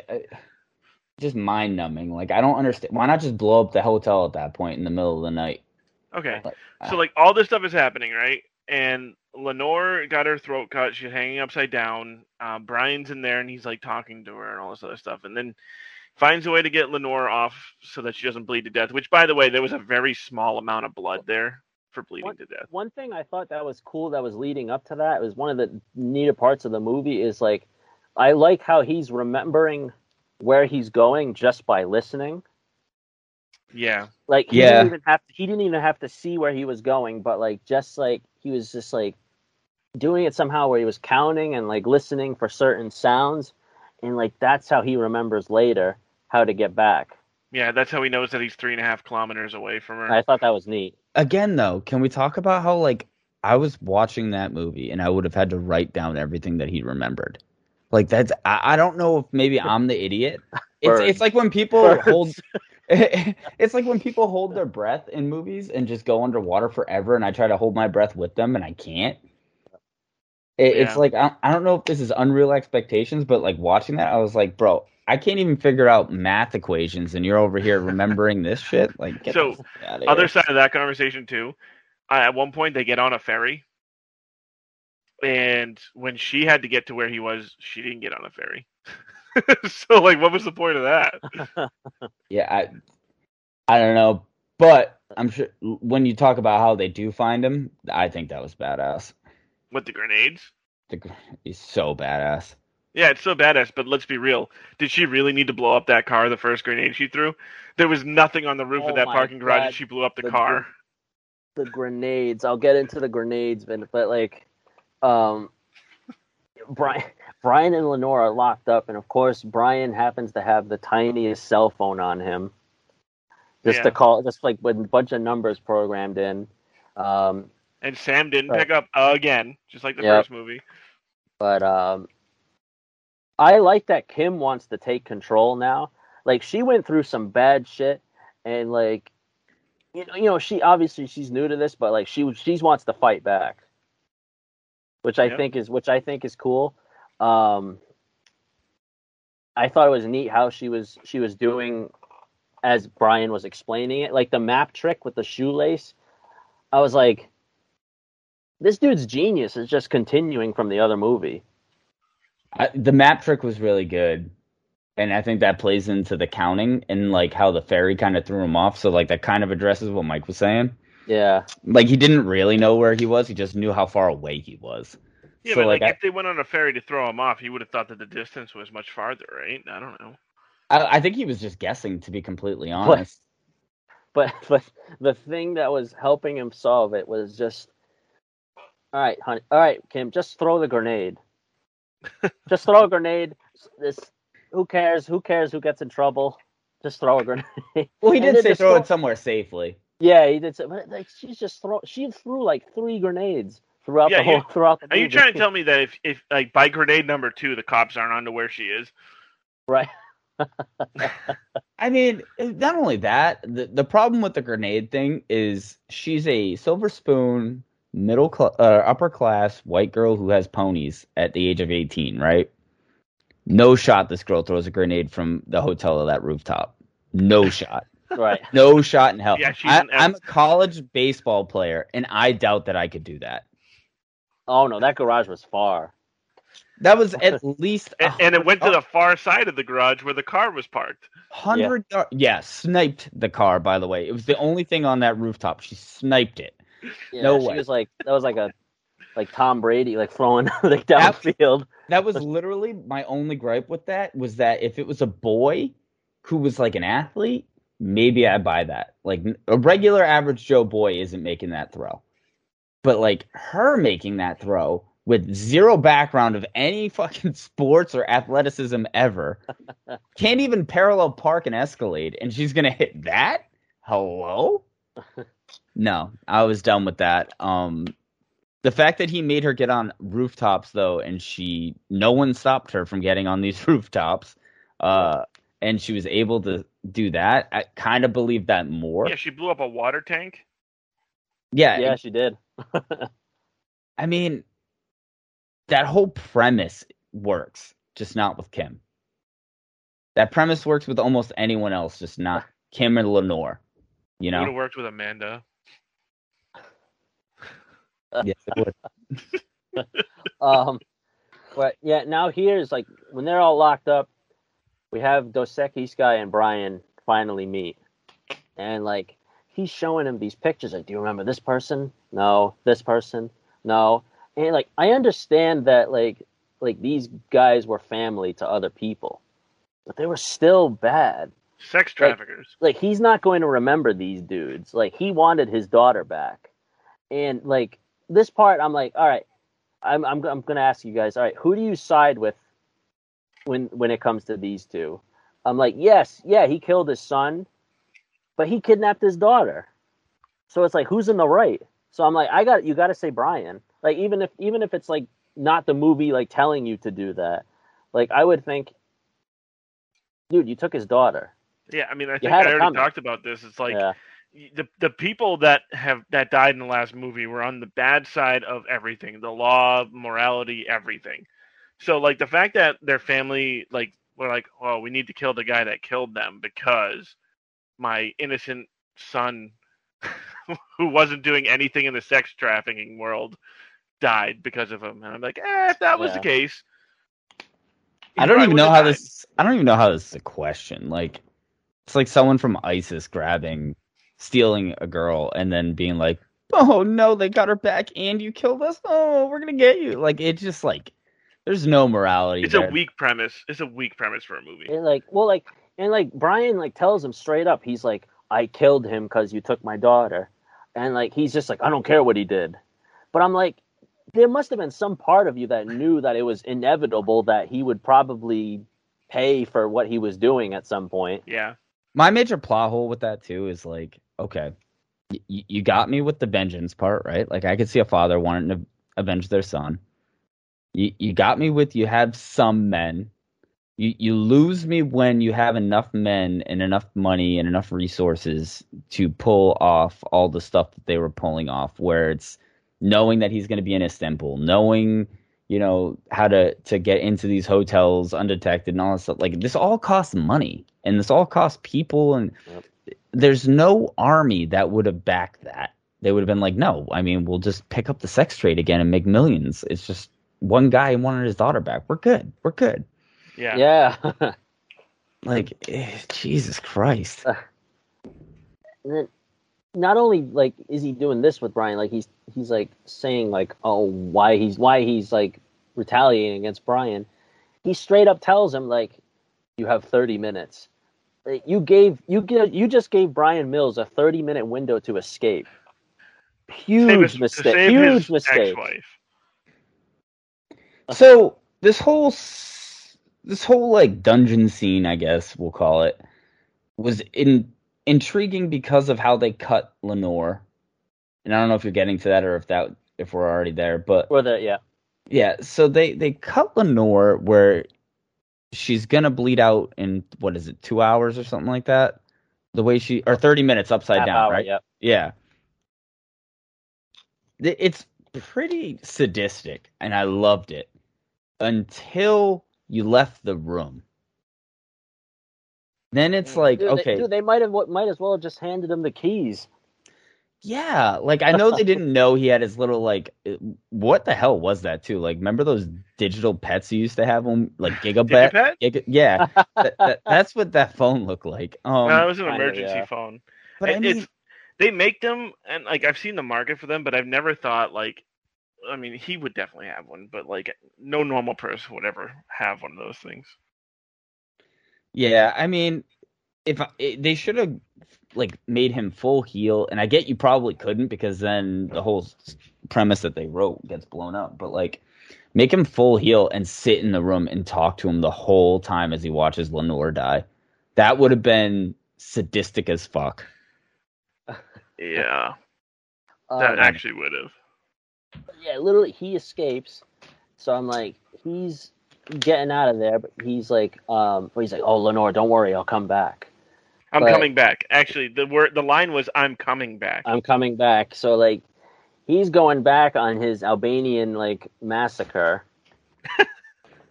just mind numbing. Like, I don't understand. Why not just blow up the hotel at that point in the middle of the night? Okay, Like, so like all this stuff is happening, right? And Lenore got her throat cut. She's hanging upside down. Uh, Brian's in there, and he's like talking to her and all this other stuff. And then finds a way to get Lenore off so that she doesn't bleed to death. Which, by the way, there was a very small amount of blood there for bleeding What- to death. One thing I thought that was cool that was leading up to that was one of the neater parts of the movie is like, I like how he's remembering where he's going just by listening. Yeah, Like he Yeah. didn't even have to, he didn't even have to see where he was going, but like just like he was just like doing it somehow where he was counting and like listening for certain sounds, and like that's how he remembers later how to get back. yeah. That's how he knows that he's three and a half kilometers away from her. I thought that was neat. again though can we talk about how like i was watching that movie and i would have had to write down everything that he remembered like that's i, I don't know if maybe i'm the idiot it's, it's like when people Birds. hold it's like when people hold their breath in movies and just go underwater forever and i try to hold my breath with them and i can't it, it's like I, I don't know if this is unreal expectations but like watching that i was like bro i can't even figure out math equations and you're over here remembering this shit like So, the fuck outta Other side of that conversation too. Uh, at one point, they get on a ferry, and when she had to get to where he was, she didn't get on a ferry. so, like, what was the point of that? Yeah, I I don't know, but I'm sure when you talk about how they do find him, I think that was badass. With the grenades? The, gr- he's so badass. Yeah, it's so badass, but let's be real. Did she really need to blow up that car the first grenade she threw? There was nothing on the roof Oh of that my parking garage and she blew up the, The car. the grenades. I'll get into the grenades, but but like, um, Brian, Brian and Lenore are locked up, and of course Brian happens to have the tiniest cell phone on him, just Yeah. to call, just like with a bunch of numbers programmed in. Um, And Sam didn't Right. pick up again, just like the Yep. first movie. but um, I like that Kim wants to take control now. Like she went through some bad shit, and like, you know, you know, she obviously she's new to this, but like she she wants to fight back, which I Yep. think is which I think is cool. Um, I thought it was neat how she was she was doing as Brian was explaining it, like the map trick with the shoelace. I was like, this dude's genius is just continuing from the other movie. I, the map trick was really good, and I think that plays into the counting and like how the ferry kind of threw him off. So like that kind of addresses what Mike was saying. Yeah. Like he didn't really know where he was; he just knew how far away he was. Yeah, So, but like, like, I- if they went on a ferry to throw him off, he would have thought that the distance was much farther, right? I don't know. I, I think he was just guessing, to be completely honest. But but the thing that was helping him solve it was just all right, honey. All right, Kim, just throw the grenade. just throw a grenade. This who cares? Who cares who gets in trouble? Just throw a grenade. Well, he did say just throw it somewhere safely. Yeah, he did. Say, but like she's just throw. She threw like three grenades throughout Yeah, the whole you- throughout the Are you trying to tell me that if, if like by grenade number two, the cops aren't on to where she is? right? I mean, not only that, the the problem with the grenade thing is she's a silver spoon, middle cl- uh, upper class white girl who has ponies at the age of eighteen, right? No shot. This girl throws a grenade from the hotel to that rooftop. No shot. Right. No shot in hell. Yeah, she's I, an I'm a college baseball player, and I doubt that I could do that. Oh no, that garage was far. That was at least and, and it went to the far side of the garage where the car was parked. hundred. Yeah. yeah, sniped the car. By the way, it was the only thing on that rooftop. She sniped it. Yeah, No she way. was like that was like a like Tom Brady like throwing like downfield. That was literally my only gripe with that was that if it was a boy who was like an athlete, maybe I'd buy that. Like a regular average Joe boy isn't making that throw. But like her making that throw with zero background of any fucking sports or athleticism ever, can't even parallel park an escalade, and she's gonna hit that? Hello? No, I was done with that. Um the fact that he made her get on rooftops though and she no one stopped her from getting on these rooftops uh and she was able to do that i kind of believe that more Yeah, she blew up a water tank. yeah, Yeah, she did. i mean that whole premise works just not with kim that premise works with almost anyone else just not kim and lenore you Would know have worked with Amanda. Yes, it would. Um, but yeah, now here's like when they're all locked up, we have Doseki, Sky, and Brian finally meet, and like he's showing him these pictures. Like, do you remember this person? No, this person? No. And like I understand that like like these guys were family to other people, but they were still bad. Sex traffickers. Like he's not going to remember these dudes. Like he wanted his daughter back, and like this part, I'm like, all right, I'm I'm I'm gonna ask you guys, all right, who do you side with when when it comes to these two? I'm like, yes, yeah, he killed his son, but he kidnapped his daughter. So it's like, who's in the right? So I'm like, I got you got to say Brian. Like even if even if it's like not the movie like telling you to do that, like I would think, dude, you took his daughter. Yeah, I mean, I think I already talked about this. It's like yeah, the the people that have that died in the last movie were on the bad side of everything, the law, morality, everything. So like the fact that their family like were like, "Oh, we need to kill the guy that killed them because my innocent son who wasn't doing anything in the sex trafficking world died because of him." And I'm like, "Eh, if that was the case, I don't even know how died." this. I don't even know how this is a question. Like, it's like someone from ISIS grabbing, stealing a girl, and then being like, "Oh no, they got her back, and you killed us. Oh, we're gonna get you." Like, it's just like, there's no morality. It's there. a weak premise. It's a weak premise for a movie. and like well like and like Brian like tells him straight up, he's like, I killed him because you took my daughter, and like he's just like, I don't care what he did, but I'm like. There must have been some part of you that knew that it was inevitable that he would probably pay for what he was doing at some point. Yeah. My major plot hole with that too is like, okay, y- you got me with the vengeance part, right? Like, I could see a father wanting to avenge their son. You you got me with you have some men. You you lose me when you have enough men and enough money and enough resources to pull off all the stuff that they were pulling off. Where it's knowing that he's going to be in Istanbul, knowing you know how to to get into these hotels undetected and all that stuff. Like this all costs money, and this all costs people, and Yep. There's no army that would have backed that. They would have been like, no, I mean, we'll just pick up the sex trade again and make millions. It's just one guy wanted his daughter back. We're good. We're good. Yeah. Yeah. Like, eh, Jesus Christ. And then not only like is he doing this with Brian, like he's he's like saying like, oh, why he's why he's like retaliating against Brian. He straight up tells him like, you have thirty minutes. Like, You gave you give you just gave Brian Mills a thirty minute window to escape. Huge Save his- mistake. save Huge his mistake. ex-wife. So this whole this whole like dungeon scene, I guess we'll call it, was in intriguing because of how they cut Lenore. And I don't know if you're getting to that or if that if we're already there, but Or the yeah. yeah, so they they cut Lenore where she's gonna bleed out in what is it, two hours or something like that? The way she or thirty minutes upside half down, hour, right? Yeah. Yeah. It's pretty sadistic, and I loved it until you left the room. Then it's mm. like, Dude, they- okay, dude, they might have might as well have just handed him the keys. Yeah, like I know they didn't know he had his little like what the hell was that too? Like remember those digital pets you used to have on like Giga Pet? Digipet? Giga, yeah, that, that, that's what that phone looked like. Um, no, it was an emergency yeah. phone. but I mean, they make them, and like I've seen the market for them, but I've never thought like. I mean, he would definitely have one, but like no normal person would ever have one of those things. Yeah, I mean, if I, it, they should have like made him full heel, and I get you probably couldn't because then the whole premise that they wrote gets blown up. But like, make him full heel and sit in the room and talk to him the whole time as he watches Lenore die. That would have been sadistic as fuck. Yeah, Um, that actually would have. yeah, literally he escapes. So I'm like, he's getting out of there, but he's like, um, he's like, oh Lenore, don't worry, I'll come back. I'm But- coming back. Actually, the word the line was "I'm coming back." I'm coming back. So like, he's going back on his Albanian like massacre.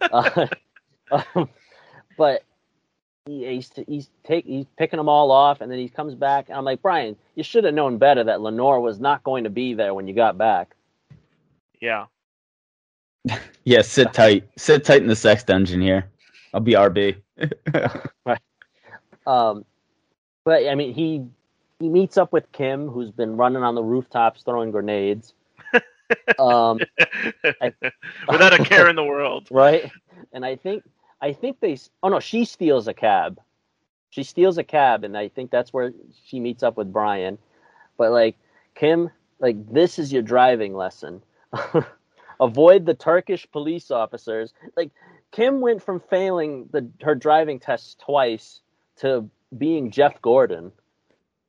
uh, um, but he, he's he's take he's picking them all off, and then he comes back, and I'm like, Brian, you should have known better that Lenore was not going to be there when you got back. Yeah, Yeah, sit tight, sit tight in the sex dungeon here. I'll be RB. right. Um, but I mean, he he meets up with Kim, who's been running on the rooftops throwing grenades. um, without a care in the world. right? And I think I think they. Oh no, she steals a cab. She steals a cab, and I think that's where she meets up with Brian. But like Kim, like this is your driving lesson. Avoid the Turkish police officers. Like Kim went from failing the her driving tests twice to being Jeff Gordon.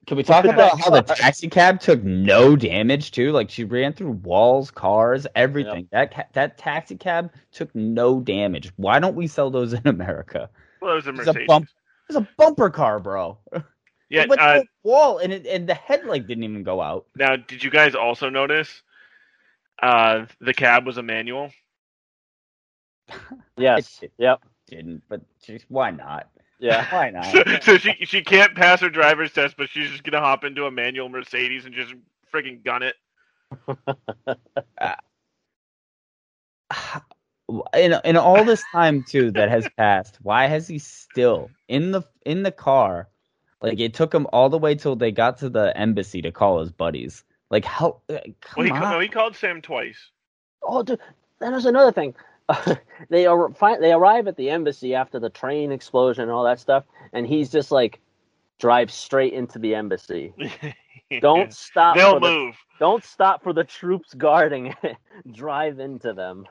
Can we talk about how the taxi cab took no damage too? Like she ran through walls, cars, everything. That ca- that taxi cab took no damage. Why don't we sell those in America? Well, it was a It's a bump. It's a bumper car, bro. Yeah. It went Uh, through a wall, and it, and the headlight didn't even go out. now, did you guys also notice uh, the cab was a manual? Yes. It- Yep. Didn't, but just, why not? Yeah. Why not? So, so she she can't pass her driver's test, but she's just gonna hop into a manual Mercedes and just freaking gun it. in in all this time too that has passed, why has he still in the in the car? Like it took him all the way till they got to the embassy to call his buddies. Like how? uh, Come Well, he, on. no, he called Sam twice. Oh, dude, that was another thing. they are fi- they arrive at the embassy after the train explosion and all that stuff, and he's just like drive straight into the embassy. Don't stop. They'll for the, move. don't stop for the troops guarding it. drive into them.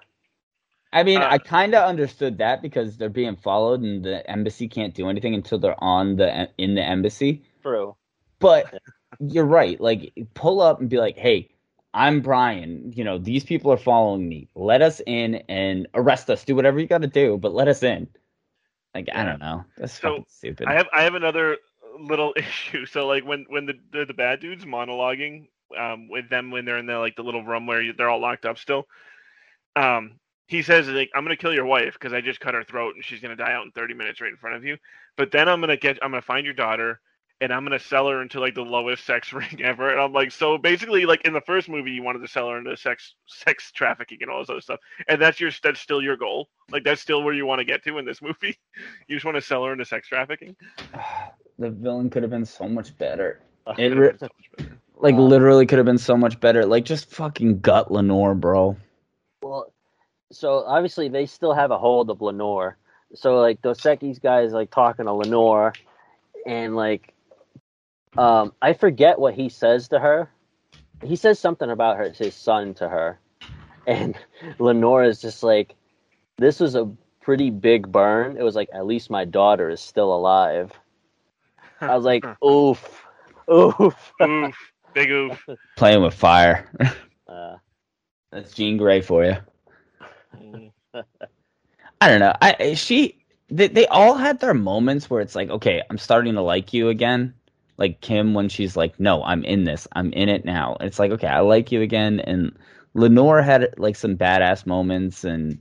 I mean, Uh, I kind of understood that because they're being followed, and the embassy can't do anything until they're on the in the embassy. True. But you're right. Like, pull up and be like, "Hey, I'm Brian. You know, these people are following me. Let us in and arrest us. Do whatever you got to do, but let us in." Like, I don't know. That's So, stupid. I have I have another little issue. So like when when the the, the bad dudes monologuing um, with them when they're in the like the little room where you, they're all locked up still. Um, he says like I'm gonna kill your wife because I just cut her throat and she's gonna die out in 30 minutes right in front of you. But then I'm gonna get I'm gonna find your daughter and I'm gonna sell her into like the lowest sex ring ever. And I'm like, so basically, like in the first movie, you wanted to sell her into sex sex trafficking and all this other stuff, and that's your that's still your goal. Like that's still where you want to get to in this movie. You just want to sell her into sex trafficking. the villain could have been so much better. It re- so much better. like Wow. literally could have been so much better. Like just fucking gut Lenore, bro. Well, so obviously they still have a hold of Lenore. So like Dos Equis guys like talking to Lenore, and like, um, I forget what he says to her. He says something about her his son to her, and Lenore is just like, "This was a pretty big burn." It was like, "At least my daughter is still alive." I was like, "Oof, oof." oof, big oof. Playing with fire. Uh, That's Jean Grey for you. I don't know. I I- she they, they all had their moments where it's like, okay, I'm starting to like you again. Like Kim when she's like, no, I'm in this. I'm in it now. It's like, okay, I like you again. And Lenore had like some badass moments and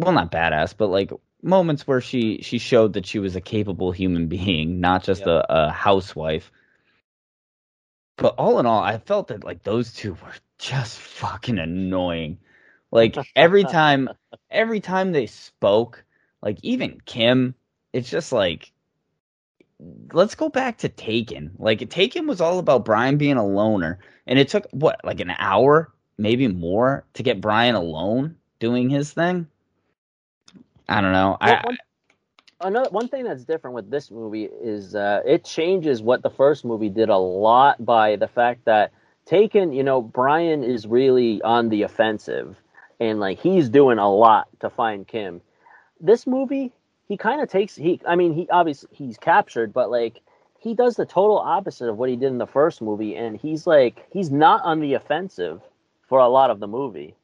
well, not badass, but like moments where she she showed that she was a capable human being, not just Yep. a, a housewife. but all in all, I felt that like those two were just fucking annoying. Like every time, every time they spoke, like even Kim, it's just like, let's go back to Taken. Like Taken was all about Brian being a loner, and it took what like an hour, maybe more, to get Brian alone doing his thing. I don't know. Well, I one, another one thing that's different with this movie is uh, it changes what the first movie did a lot by the fact that Taken, you know, Brian is really on the offensive, and like he's doing a lot to find Kim. This movie, he kind of takes he. I mean, he obviously he's captured, but like he does the total opposite of what he did in the first movie, and he's like he's not on the offensive for a lot of the movie.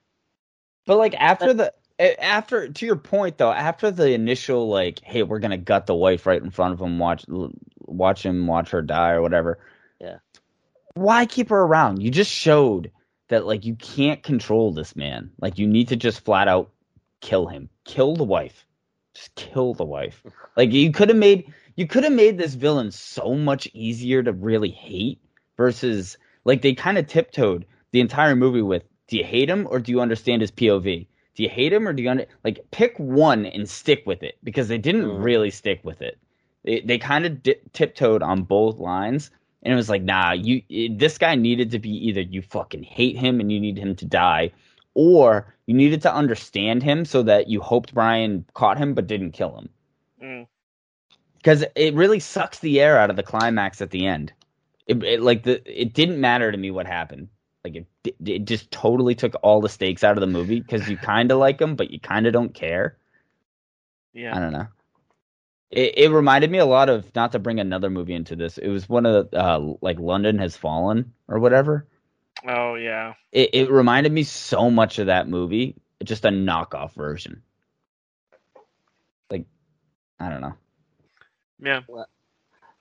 But like after the after to your point though, after the initial like, hey, we're gonna gut the wife right in front of him, watch watch him watch her die or whatever. Yeah. Why keep her around? You just showed that like you can't control this man. Like you need to just flat out kill him. Kill the wife. Just kill the wife. Like you could have made you could have made this villain so much easier to really hate versus like they kind of tiptoed the entire movie with do you hate him or do you understand his POV? Do you hate him or do you under like pick one and stick with it because they didn't Mhm. really stick with it. They they kind of di- tiptoed on both lines and it was like nah, you this guy needed to be either you fucking hate him and you need him to die or you needed to understand him so that you hoped Brian caught him but didn't kill him Mm. because it really sucks the air out of the climax at the end. It, it like the it didn't matter to me what happened. Like it it just totally took all the stakes out of the movie because you kind of like him but you kind of don't care. Yeah. I don't know. It it reminded me a lot of not to bring another movie into this. It was one of the uh, like London Has Fallen or whatever. Oh yeah. It it reminded me so much of that movie, just a knockoff version. Like I don't know. Yeah.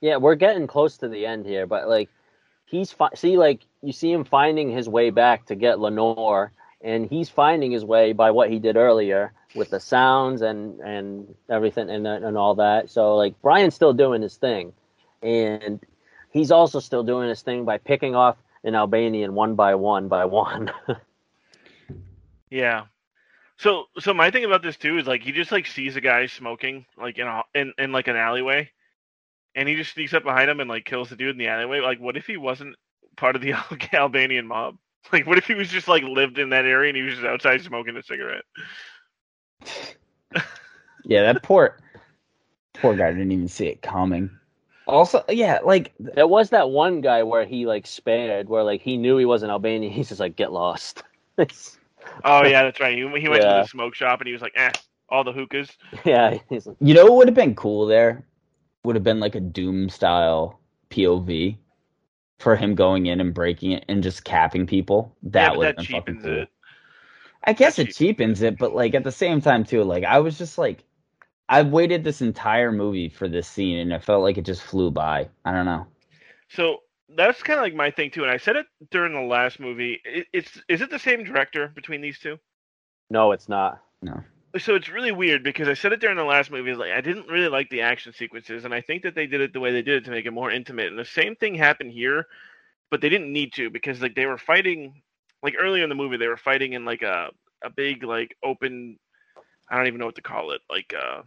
Yeah, we're getting close to the end here, but like he's fi- see like you see him finding his way back to get Lenore, and he's finding his way by what he did earlier with the sounds and and everything and and all that. So like Brian's still doing his thing, and he's also still doing his thing by picking off an Albanian one by one by one. Yeah. So so my thing about this too is like he just like sees a guy smoking like in a in, in like an alleyway, and he just sneaks up behind him and like kills the dude in the alleyway. Like, what if he wasn't part of the Al- Albanian mob? Like, what if he was just like lived in that area and he was just outside smoking a cigarette? Yeah, that poor poor guy didn't even see it coming. Also, yeah, like there was that one guy where he like spared, where like he knew he wasn't Albanian. He's just like get lost. Oh yeah, that's right. He, he went Yeah. to the smoke shop and he was like, eh, all the hookahs. yeah, he's like, you know what would have been cool there? Would have been like a Doom style POV for him going in and breaking it and just capping people. That yeah, would that have been fucking cool. it. I guess that it cheapens it, but like at the same time too, like I was just like I waited this entire movie for this scene and it felt like it just flew by. I don't know. So that's kind of like my thing too. And I said it during the last movie. It, it's is it the same director between these two? no, it's not. No. So it's really weird because I said it during the last movie. Like I didn't really like the action sequences, and I think that they did it the way they did it to make it more intimate. And the same thing happened here, but they didn't need to because like they were fighting, like earlier in the movie, they were fighting in like a a big like open, I don't even know what to call it, like uh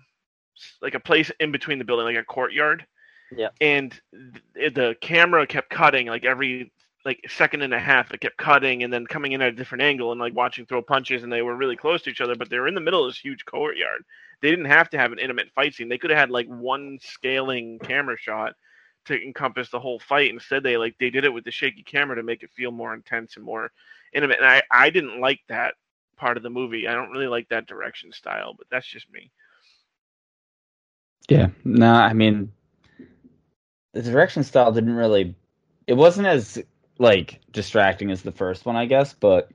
like a place in between the building, like a courtyard. Yeah. And th- the camera kept cutting like every like second and a half it kept cutting and then coming in at a different angle and like watching throw punches and they were really close to each other but they were in the middle of this huge courtyard. They didn't have to have an intimate fight scene. They could have had like one scaling camera shot to encompass the whole fight. Instead they like they did it with the shaky camera to make it feel more intense and more intimate. And i i didn't like that part of the movie. I don't really like that direction style but that's just me Yeah. No, I mean the direction style didn't really it wasn't as like distracting as the first one, I guess, but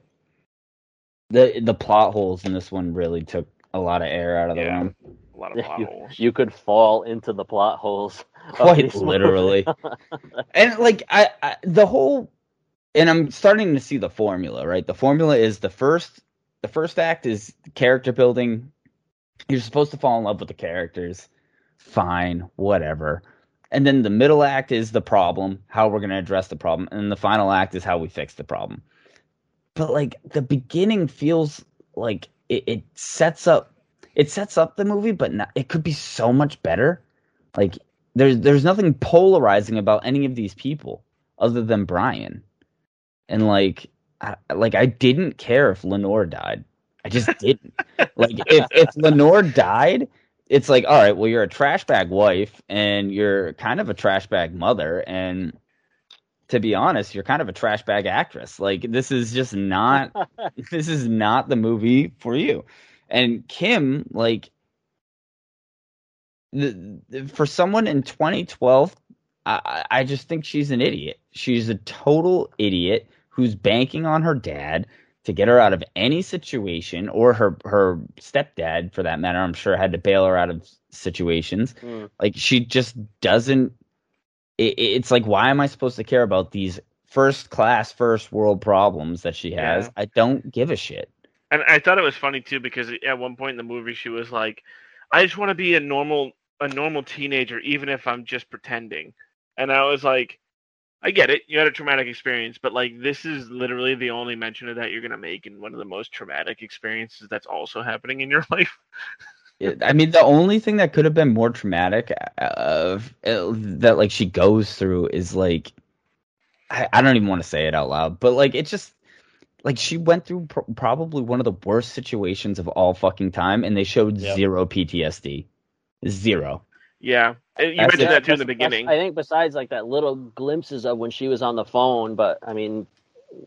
the the plot holes in this one really took a lot of air out of the Yeah. room. a lot of plot holes You could fall into the plot holes. Quite literally. and like I, I the whole and I'm starting to see the formula, right? The formula is the first the first act is character building. You're supposed to fall in love with the characters. Fine, whatever. and then the middle act is the problem, how we're going to address the problem, and the final act is how we fix the problem. But like the beginning feels like it, it sets up it sets up the movie, but not, it could be so much better. Like there's there's nothing polarizing about any of these people other than Brian, and like I, like I didn't care if Lenore died. I just didn't. like if if Lenore died, it's like all right, well you're a trash bag wife and you're kind of a trash bag mother, and to be honest, you're kind of a trash bag actress. Like this is just not this is not the movie for you. And Kim, like the, the, for someone in 2012, I, I just think she's an idiot. She's a total idiot who's banking on her dad to get her out of any situation, or her her stepdad, for that matter. I'm sure had to bail her out of situations. Mm. Like she just doesn't. It, it's like, why am I supposed to care about these first class, first world problems that she has? Yeah. I don't give a shit. And I thought it was funny too because at one point in the movie she was like, "I just want to be a normal a normal teenager, even if I'm just pretending." And I was like, "I get it. You had a traumatic experience, but like this is literally the only mention of that you're gonna make in one of the most traumatic experiences that's also happening in your life." I mean, the only thing that could have been more traumatic uh, of uh, that, like she goes through, is like I, I don't even want to say it out loud, but like it just like she went through pr- probably one of the worst situations of all fucking time, and they showed Yep. zero PTSD, zero. Yeah, you That's mentioned it. that too in the beginning. I think besides like that little glimpses of when she was on the phone, but I mean,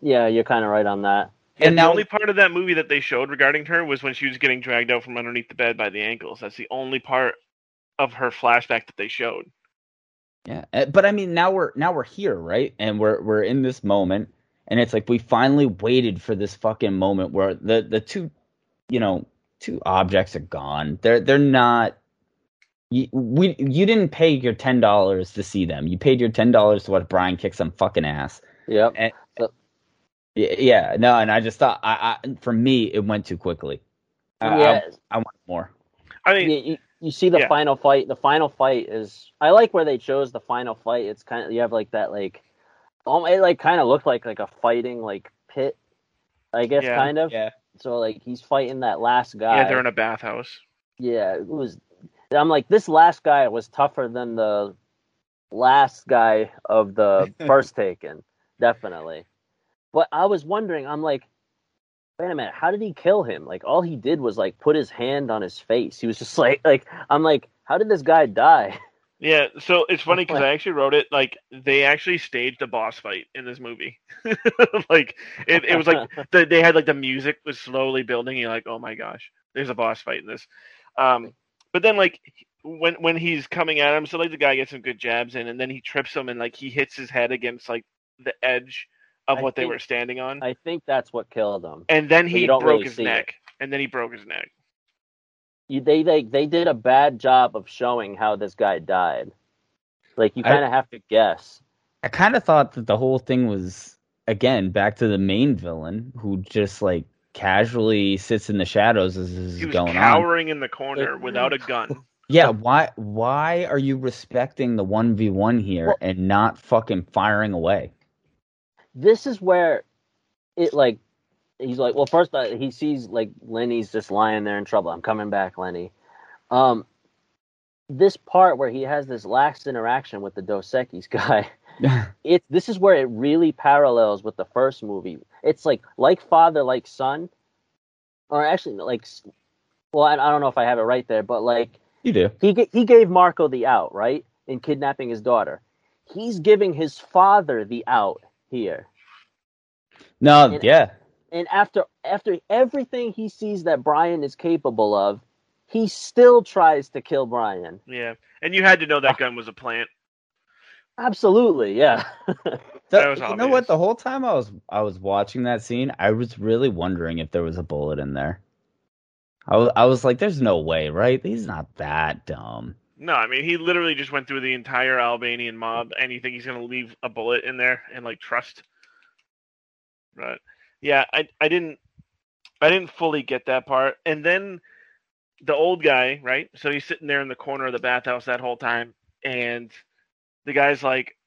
yeah, you're kind of right on that. And, And the now- only part of that movie that they showed regarding her was when she was getting dragged out from underneath the bed by the ankles. That's the only part of her flashback that they showed. Yeah, uh, but I mean, now we're now we're here, right? And we're we're in this moment, and it's like we finally waited for this fucking moment where the the two, you know, two objects are gone. They're they're not. You, we you didn't pay your ten dollars to see them. You paid your ten dollars to watch Brian kick some fucking ass. Yep. And, So- yeah, yeah, no, and I just thought, I, I for me, it went too quickly. I, yeah, I, I want more. I mean, you, you, you see the yeah. final fight. The final fight is. I like where they chose the final fight. It's kind of you have like that like, um, it like kind of looked like like a fighting like pit. I guess Yeah. kind of. Yeah, So like he's fighting that last guy. yeah, they're in a bathhouse. Yeah, it was. I'm like, this last guy was tougher than the last guy of the first Taken, definitely. But I was wondering, I'm like, wait a minute, how did he kill him? Like, all he did was like put his hand on his face. He was just like, like, I'm like, how did this guy die? Yeah, so it's funny because I actually wrote it like they actually staged a boss fight in this movie. like it, it was like the, they had like the music was slowly building. You're like, oh my gosh, there's a boss fight in this. Um, but then like when when he's coming at him, so like the guy gets some good jabs in, and then he trips him and like he hits his head against like the edge of I what they were standing on, I think that's what killed him. and then he broke really his see neck, and then he broke his neck. You, they, they, they did a bad job of showing how this guy died. Like, you kind of have to guess. I kind of thought that the whole thing was again back to the main villain who just like casually sits in the shadows as this is He was going on. cowering in the corner without a gun. Yeah, why why are you respecting the one v one here Well- and not fucking firing away? this is where it like he's like well first uh, he sees like lenny's just lying there in trouble i'm coming back lenny um this part where he has this last interaction with the dos Equis guy it this is where it really parallels with the first movie it's like like father like son or actually like well i, I don't know if i have it right there but like you do. he he gave Marko the out, right? In kidnapping his daughter. He's giving his father the out here. No, And- yeah. And after after everything he sees that Brian is capable of, he still tries to kill Brian. Yeah, and you had to know that ah. gun was a plant. Absolutely, yeah. That was you know what? The whole time I was I was watching that scene, I was really wondering if there was a bullet in there. I was, I was like, "There's no way, right? He's not that dumb." No, I mean he literally just went through the entire Albanian mob, and you think he's gonna leave a bullet in there and like trust? Right? Yeah, I I didn't I didn't fully get that part, and then the old guy, right? So he's sitting there in the corner of the bathhouse that whole time, and the guy's like,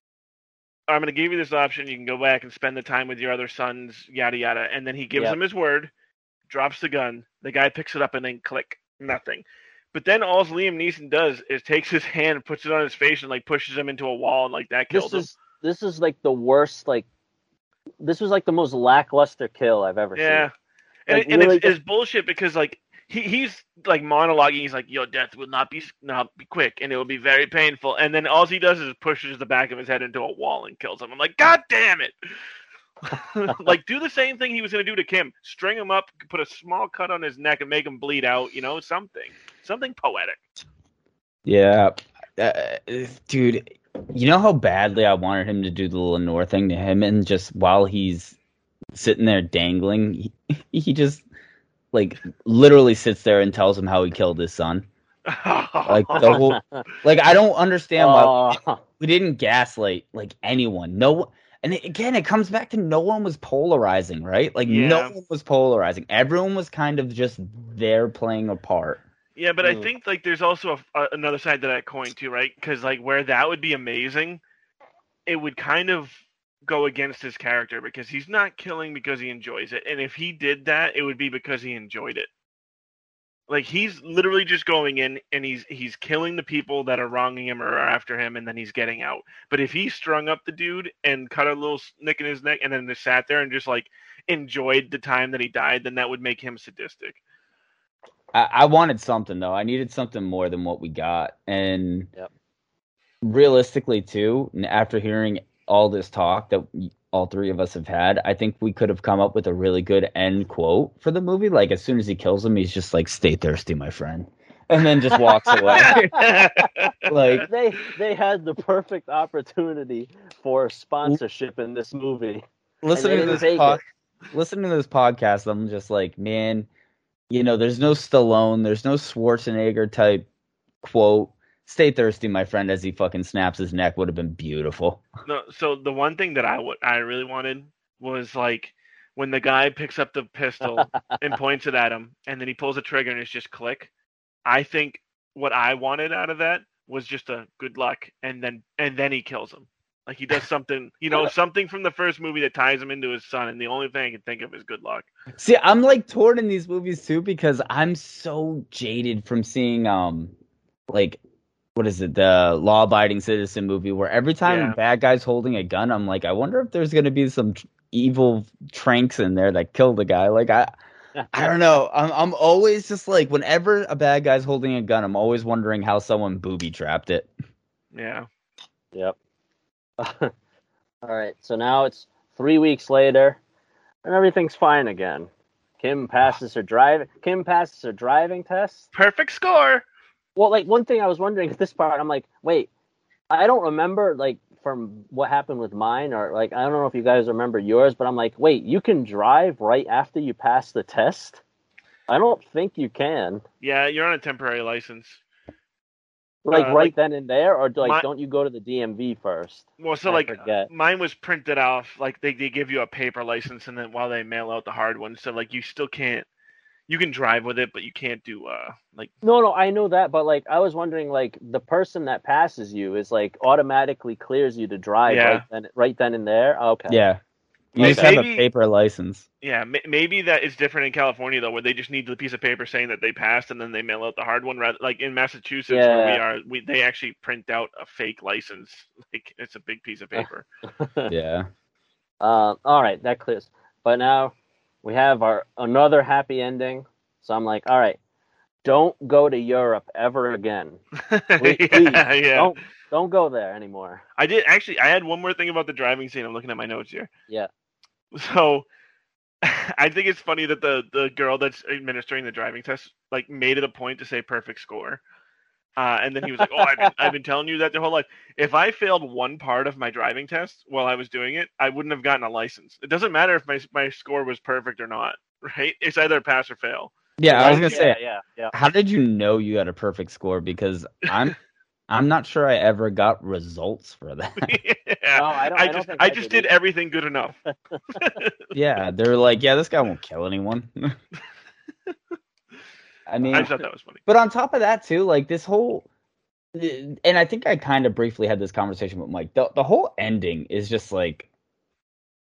"I'm going to give you this option. You can go back and spend the time with your other sons, yada yada." And then he gives Yep. him his word, drops the gun. The guy picks it up and then click, nothing. But then all Liam Neeson does is takes his hand, and puts it on his face, and like pushes him into a wall, and like that kills This him. is this is like the worst. Like this was like the most lackluster kill I've ever Yeah, seen. and, Like, and really it's, it's bullshit because like he, he's like monologuing. He's like, "Your death will not be not be quick, and it will be very painful." And then all he does is pushes the back of his head into a wall and kills him. I'm like, "God damn it!" like, do the same thing he was going to do to Kim. String him up, put a small cut on his neck, and make him bleed out. You know, something, something poetic. Yeah, uh, dude. You know how badly I wanted him to do the Lenore thing to him, and just while he's sitting there dangling, he, he just like literally sits there and tells him how he killed his son. Like the whole, like I don't understand why we didn't gaslight like anyone. No, one- and it, again, it comes back to no one was polarizing, right? Like no one was polarizing. Everyone was kind of just there playing a part. Yeah, but I Mm. think like there's also a, a, another side to that coin too, right? Because like where that would be amazing, it would kind of go against his character because he's not killing because he enjoys it, and if he did that, it would be because he enjoyed it. Like he's literally just going in and he's he's killing the people that are wronging him or are after him, and then he's getting out. But if he strung up the dude and cut a little nick in his neck, and then just sat there and just like enjoyed the time that he died, then that would make him sadistic. I, I wanted something though. I needed something more than what we got, and Yep. realistically, too, n- after hearing all this talk that all three of us have had, I think we could have come up with a really good end quote for the movie. Like as soon as he kills him, he's just like, "Stay thirsty, my friend," and then just walks away. like they they had the perfect opportunity for sponsorship in this movie. listening to this take pod, listening to this podcast, I'm just like, man, you know, there's no Stallone, there's no Schwarzenegger type quote. Stay thirsty, my friend, as he fucking snaps his neck would have been beautiful. No, so the one thing that I would I really wanted was like when the guy picks up the pistol and points it at him, and then he pulls the trigger and it's just click. I think what I wanted out of that was just a good luck, and then and then he kills him. Like he does something, you know, something from the first movie that ties him into his son, and the only thing I can think of is good luck. See, I'm like torn in these movies too because I'm so jaded from seeing um like what is it, the law abiding citizen movie where every time Yeah. a bad guy's holding a gun, I'm like, I wonder if there's gonna be some tr- evil tranks in there that kill the guy. Like I I don't know. I'm I'm always just like whenever a bad guy's holding a gun, I'm always wondering how someone booby trapped it. Yeah. Yep. All right, so now it's three weeks later, and everything's fine again. Kim passes her drive. Kim passes her driving test. Perfect score. Well, like one thing I was wondering at this part, I'm like, wait, I don't remember like from what happened with mine, or like I don't know if you guys remember yours, but I'm like, wait, you can drive right after you pass the test. I don't think you can. Yeah, you're on a temporary license. Like Uh, right like- then and there, or like My- don't you go to the DMV first? Well, so I like forget. mine was printed off. Like they, they give you a paper license, and then while they mail out the hard one, so like you still can't. You can drive with it, but you can't do uh like No, no, I know that, but like I was wondering, like the person that passes you is like automatically clears you to drive Yeah. right then, right then and there. Okay. Yeah. You Like, just have a paper license. yeah. Maybe that is different in California though, where they just need the piece of paper saying that they passed, and then they mail out the hard one. Rather, like in Massachusetts, where we are, we they actually print out a fake license. Like it's a big piece of paper. Yeah. Uh, all right, that clears. But now we have our another happy ending. So I'm like, all right, don't go to Europe ever again. Please, yeah, please, yeah. Don't don't go there anymore. I did actually. I had one more thing about the driving scene. I'm looking at my notes here. Yeah. So, I think it's funny that the the girl that's administering the driving test like made it a point to say perfect score, uh, and then he was like, "Oh, I've been, I've been telling you that their whole life. If I failed one part of my driving test while I was doing it, I wouldn't have gotten a license. It doesn't matter if my my score was perfect or not, right? It's either pass or fail. Yeah, I was gonna say yeah, yeah. How did you know you had a perfect score? Because I'm I'm not sure I ever got results for that. yeah. No, I don't- I don't just I I just did did everything good enough. yeah, they're like, yeah, this guy won't kill anyone. I mean, I thought that was funny. but on top of that too, like this whole and I think I kind of briefly had this conversation with Mike. The the whole ending is just like,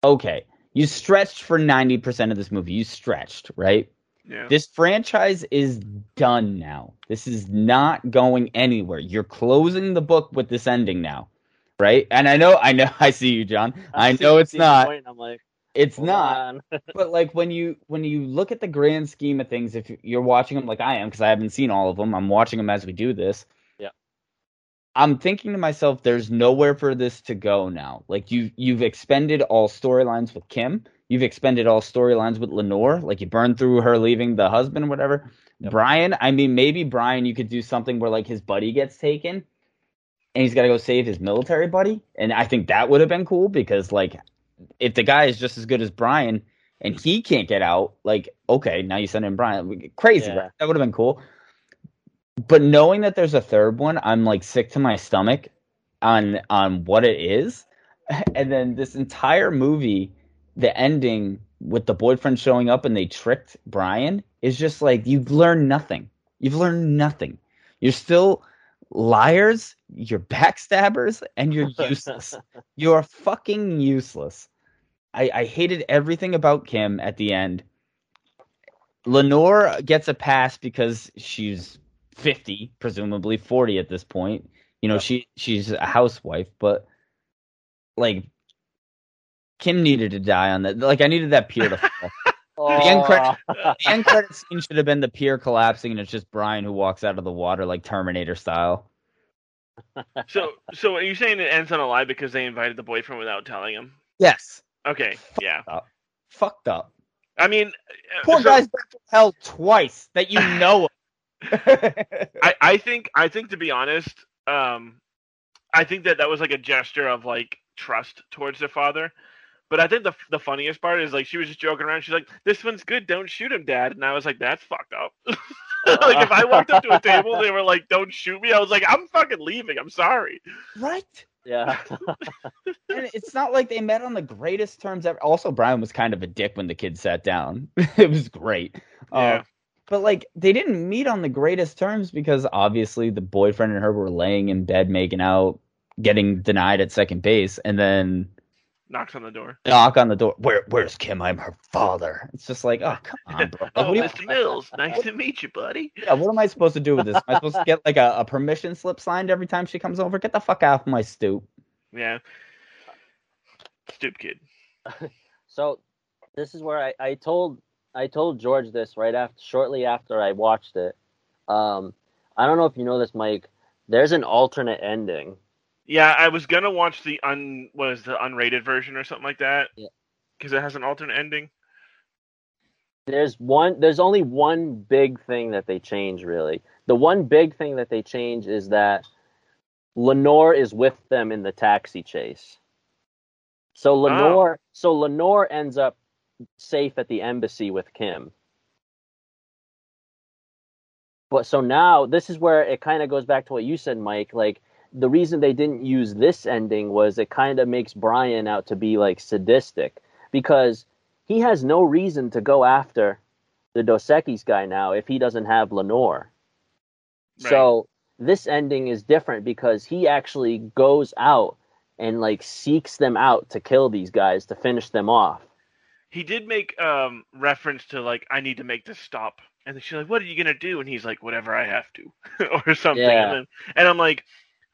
okay, you stretched for ninety percent of this movie. You stretched, right? Yeah. This franchise is done now. This is not going anywhere. You're closing the book with this ending now, right? And I know, I know, I see you, John. I I'm know it's not. point, I'm like, It's hold not. But like when you when you look at the grand scheme of things, if you're watching them like I am, because I haven't seen all of them, I'm watching them as we do this. Yeah. I'm thinking to myself, there's nowhere for this to go now. Like you you've expended all storylines with Kim. You've expended all storylines with Lenore. Like you burned through her leaving the husband, or whatever. Yep. Brian, I mean, maybe Brian, you could do something where like his buddy gets taken, and he's got to go save his military buddy, and I think that would have been cool because like if the guy is just as good as Brian and he can't get out, like, okay, now you send in Brian. Crazy, Yeah. right? That would have been cool. But knowing that there's a third one, I'm like sick to my stomach on on what it is. And then this entire movie, the ending with the boyfriend showing up and they tricked Brian is just like you've learned nothing. You've learned nothing. You're still liars, you're backstabbers, and you're useless. You're fucking useless. I, I hated everything about Kim at the end. Lenore gets a pass because she's 50, presumably 40 at this point. You know, Yeah. she she's a housewife, but like Kim needed to die on that. Like I needed that pier to fall. End credit- the end credit scene should have been the pier collapsing and it's just Brian who walks out of the water like Terminator style. So, so are you saying it ends on a lie because they invited the boyfriend without telling him? Yes. Okay, yeah. Fucked up. I mean, uh, Poor so guy's been to hell twice that you know of. I, I think, I think to be honest, um, I think that that was like a gesture of like trust towards their father. But I think the the funniest part is like she was just joking around. She's like, "This one's good. Don't shoot him, Dad." And I was like, "That's fucked up." like if I walked up to a table, they were like, "Don't shoot me." I was like, "I'm fucking leaving. I'm sorry." right? yeah. And it's not like they met on the greatest terms ever. Also, Brian was kind of a dick when the kids sat down. it was great. Uh, Yeah. but like they didn't meet on the greatest terms because obviously the boyfriend and her were laying in bed making out, getting denied at second base, and then Knocks on the door. knock on the door. Where where's Kim? I'm her father. It's just like, oh come on, bro. Like, Oh, what, do you- Mr. Mills, nice to meet you, buddy. yeah, what am I supposed to do with this? Am I supposed to get like a, a permission slip signed every time she comes over? Get the fuck off my stoop. Yeah. Stoop kid. So this is where I, I told I told George this right after shortly after I watched it. Um, I don't know if you know this, Mike. There's an alternate ending. Yeah, I was gonna watch the un was the unrated version or something like that. Yeah. Because it has an alternate ending. There's one. There's only one big thing that they change. Really, the one big thing that they change is that Lenore is with them in the taxi chase. So oh. Lenore, so Lenore ends up safe at the embassy with Kim. But so now this is where it kind of goes back to what you said, Mike. Like the reason they didn't use this ending was it kind of makes Brian out to be like sadistic because he has no reason to go after the Dos Equis guy now if he doesn't have Lenore. Right. So this ending is different because he actually goes out and like seeks them out to kill these guys to finish them off. He did make um reference to like I need to make this stop. And she's like, What are you gonna do? And he's like, Whatever I have to or something. Yeah. And, then, and I'm like,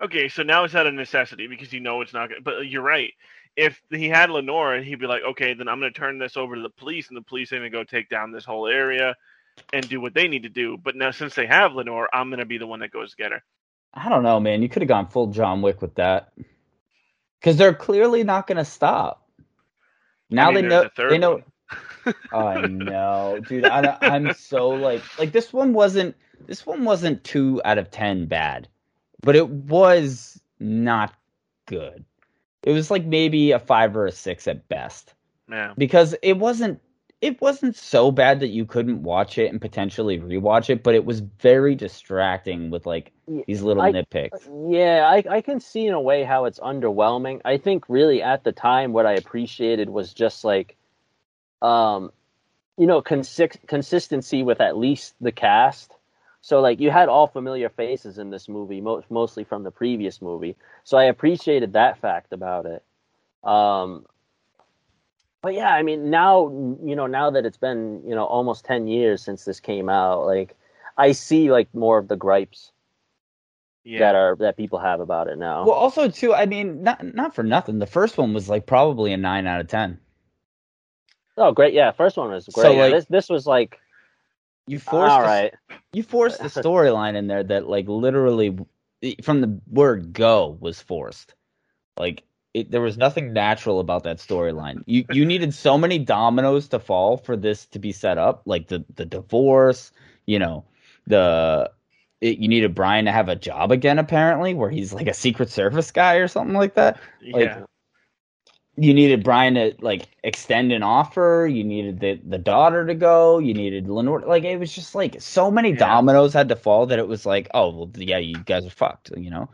Okay, so now it's out of necessity because you know it's not gonna but you're right. If he had Lenore and he'd be like, Okay, then I'm gonna turn this over to the police and the police are gonna go take down this whole area and do what they need to do. But now since they have Lenore, I'm gonna be the one that goes to get her. I don't know, man. You could have gone full John Wick with that. Because they're clearly not going to stop. Now I mean, they know. a third They know. I know, dude. I, I'm so like, like this one wasn't. This one wasn't two out of ten bad, but it was not good. It was like maybe a five or a six at best Yeah. because it wasn't. It wasn't so bad that you couldn't watch it and potentially rewatch it, but it was very distracting with like these little I- nitpicks. Yeah, I, I can see in a way how it's underwhelming. I think really at the time what I appreciated was just like, um, you know, consi- consistency with at least the cast. So like you had all familiar faces in this movie, mo- mostly from the previous movie. So I appreciated that fact about it. Um, but yeah, I mean now you know now that it's been you know almost ten years since this came out, like I see like more of the gripes Yeah. that are that people have about it now. Well, also too, I mean, not not for nothing. The first one was like probably a nine out of ten. oh, great! Yeah, first one was great. So, like- this this was like You forced all the- right. you forced the storyline in there that like literally from the word go was forced. Like it, there was nothing natural about that storyline. You you needed so many dominoes to fall for this to be set up, like the the divorce, you know, the it, you needed Brian to have a job again apparently, where he's like a secret service guy or something like that. like, yeah. You needed Brian to like extend an offer. You needed the the daughter to go. You needed Lenore. Like it was just like so many Yeah. dominoes had to fall that it was like, oh well, yeah, you guys are fucked. You know.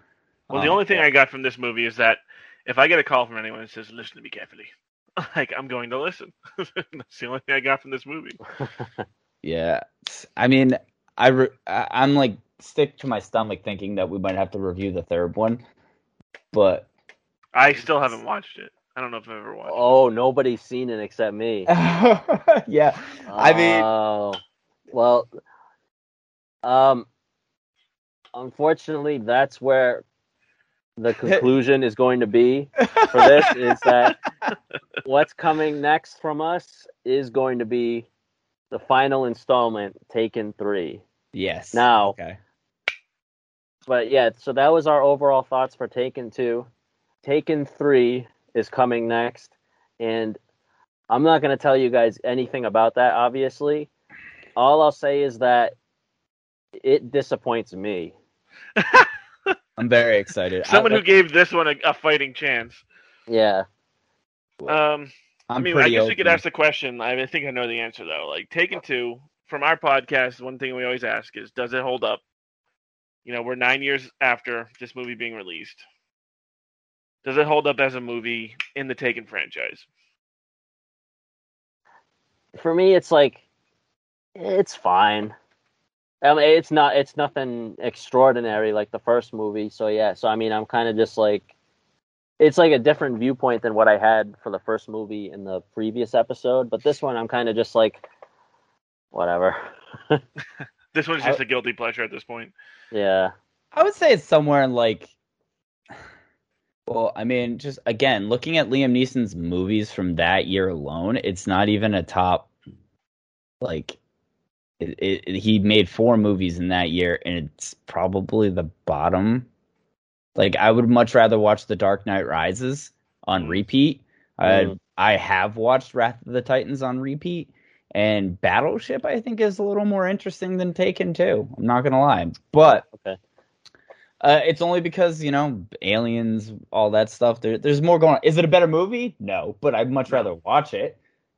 Well, the Um, only thing I got from this movie is that if I get a call from anyone that says, listen to me carefully, like, I'm going to listen. That's the only thing I got from this movie. Yeah, I mean, I re- I'm like stick to my stomach thinking that we might have to review the third one, but I still haven't watched it. I don't know if I've ever watched Oh, nobody's seen it except me. yeah, I mean, Oh, well, um, unfortunately, that's where the conclusion is going to be for this is that what's coming next from us is going to be the final installment, Taken Three. yes. Now- okay. But yeah, so that was our overall thoughts for Taken Two. Taken Three is coming next, and I'm not going to tell you guys anything about that. Obviously, all I'll say is that it disappoints me. I'm very excited. I- Someone who like, gave this one a, a fighting chance. Yeah, Um, I I'm mean, I pretty guess we could ask the question. I, I think I know the answer though. Like Taken Two from our podcast, one thing we always ask is, does it hold up? You know, we're nine years after this movie being released. Does it hold up as a movie in the Taken franchise? for me, it's like it's fine. I mean, it's not. It's nothing extraordinary like the first movie. So yeah. So I mean, I'm kind of just like, it's like a different viewpoint than what I had for the first movie in the previous episode. But this one, I'm kind of just like, whatever. This one's just a guilty pleasure at this point. yeah. I would say it's somewhere in like. Well, I mean, just again, looking at Liam Neeson's movies from that year alone, it's not even a top. Like, it, it, he made four movies in that year, and it's probably the bottom. Like, I would much rather watch The Dark Knight Rises on repeat. I Mhm. I have watched Wrath of the Titans on repeat, and Battleship I think is a little more interesting than Taken Two. I'm not gonna lie, but Okay. Uh, it's only because you know aliens, all that stuff. There, there's more going. on. Is it a better movie? No, but I'd much rather watch it.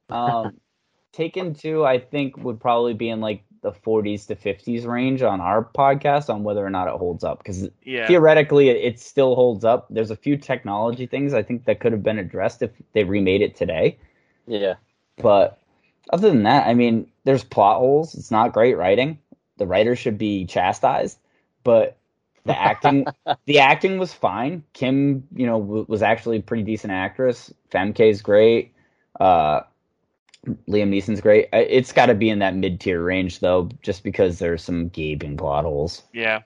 Um, Taken Two, I think, would probably be in like the 40s to 50s range on our podcast on whether or not it holds up because Yeah. theoretically it, it still holds up. There's a few technology things I think that could have been addressed if they remade it today. Yeah. But other than that, I mean, there's plot holes. It's not great writing. The writer should be chastised, but the acting, the acting was fine. Kim, you know, w- was actually a pretty decent actress. Famke's great. Uh, Liam Neeson's great. It's got to be in that mid tier range though, just because there's some gaping plot holes. Yeah.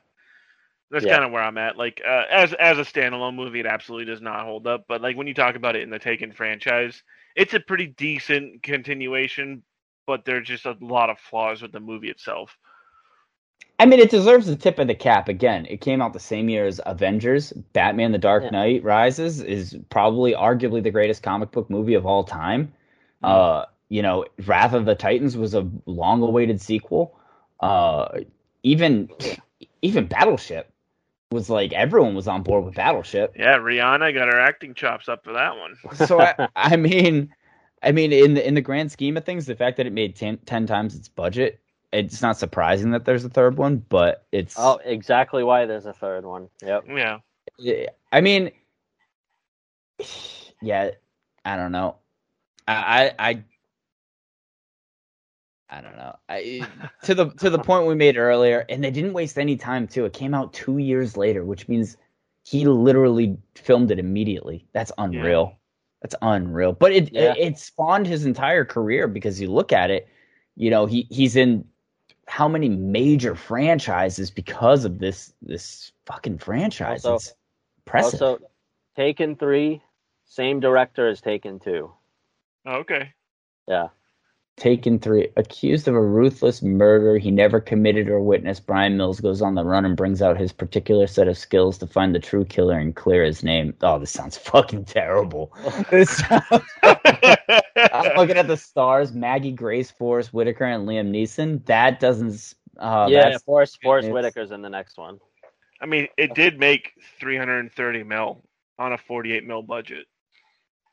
That's Yeah. kind of where I'm at. Like uh, as as a standalone movie, it absolutely does not hold up. But like when you talk about it in the Taken franchise, it's a pretty decent continuation. But there's just a lot of flaws with the movie itself. I mean, it deserves the tip of the cap. Again, it came out the same year as Avengers. Batman: The Dark Yeah. Knight Rises is probably, arguably, the greatest comic book movie of all time. Uh, you know, Wrath of the Titans was a long-awaited sequel. Uh, even even Battleship was like everyone was on board with Battleship. Yeah, Rihanna got her acting chops up for that one. So I, I mean, I mean, in the in the grand scheme of things, the fact that it made 10, 10 times its budget, it's not surprising that there's a third one. But it's Oh, exactly why there's a third one. Yep. Yeah. Yeah, I mean, yeah, I don't know. I, I, I, I don't know. I, to the to the point we made earlier, and they didn't waste any time too. It came out two years later, which means he literally filmed it immediately. That's unreal. That's unreal. But it, Yeah. it it spawned his entire career because you look at it, you know, he he's in how many major franchises because of this this fucking franchise. Also- it's impressive. Also, Taken three, same director as Taken two. Oh, okay. Yeah. Taken three, accused of a ruthless murder he never committed or witnessed, Brian Mills goes on the run and brings out his particular set of skills to find the true killer and clear his name. Oh, this sounds fucking terrible. This sounds- I'm looking at the stars: Maggie Grace, Forest Whitaker, and Liam Neeson. That doesn't. Uh, yeah, that's- Forest Forest Whitaker's in the next one. I mean, it did make 330 mil on a 48 mil budget,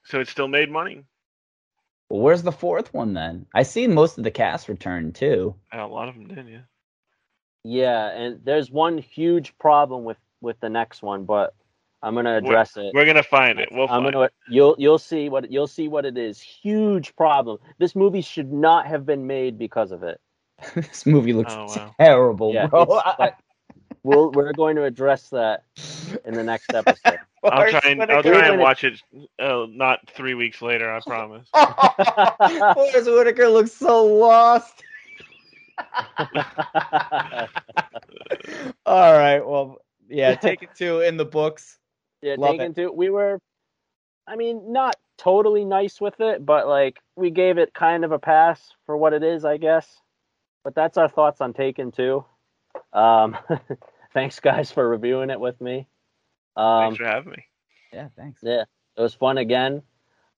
so it still made money. Well, where's the fourth one then? I see most of the cast return too. Uh, A lot of them did, yeah. Yeah, and there's one huge problem with with the next one, but I'm gonna address it. We're gonna find it. We'll I'm find gonna you'll you'll see what you'll see what it is. Huge problem. This movie should not have been made because of it. this movie looks Oh, wow. terrible, Yeah, bro. it's- but we'll we're going to address that in the next episode. I'll try and I'll try and watch it. Uh, not three weeks later, I promise. Forest Whitaker looks so lost. All right. Well, yeah, Taken Two in the books. Yeah, Love Taken Two we were I mean, not totally nice with it, but like we gave it kind of a pass for what it is, I guess. But that's our thoughts on Taken 2. Um thanks guys for reviewing it with me. Um Thanks for having me. Yeah, thanks. yeah, it was fun again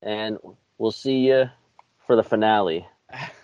and we'll see you for the finale.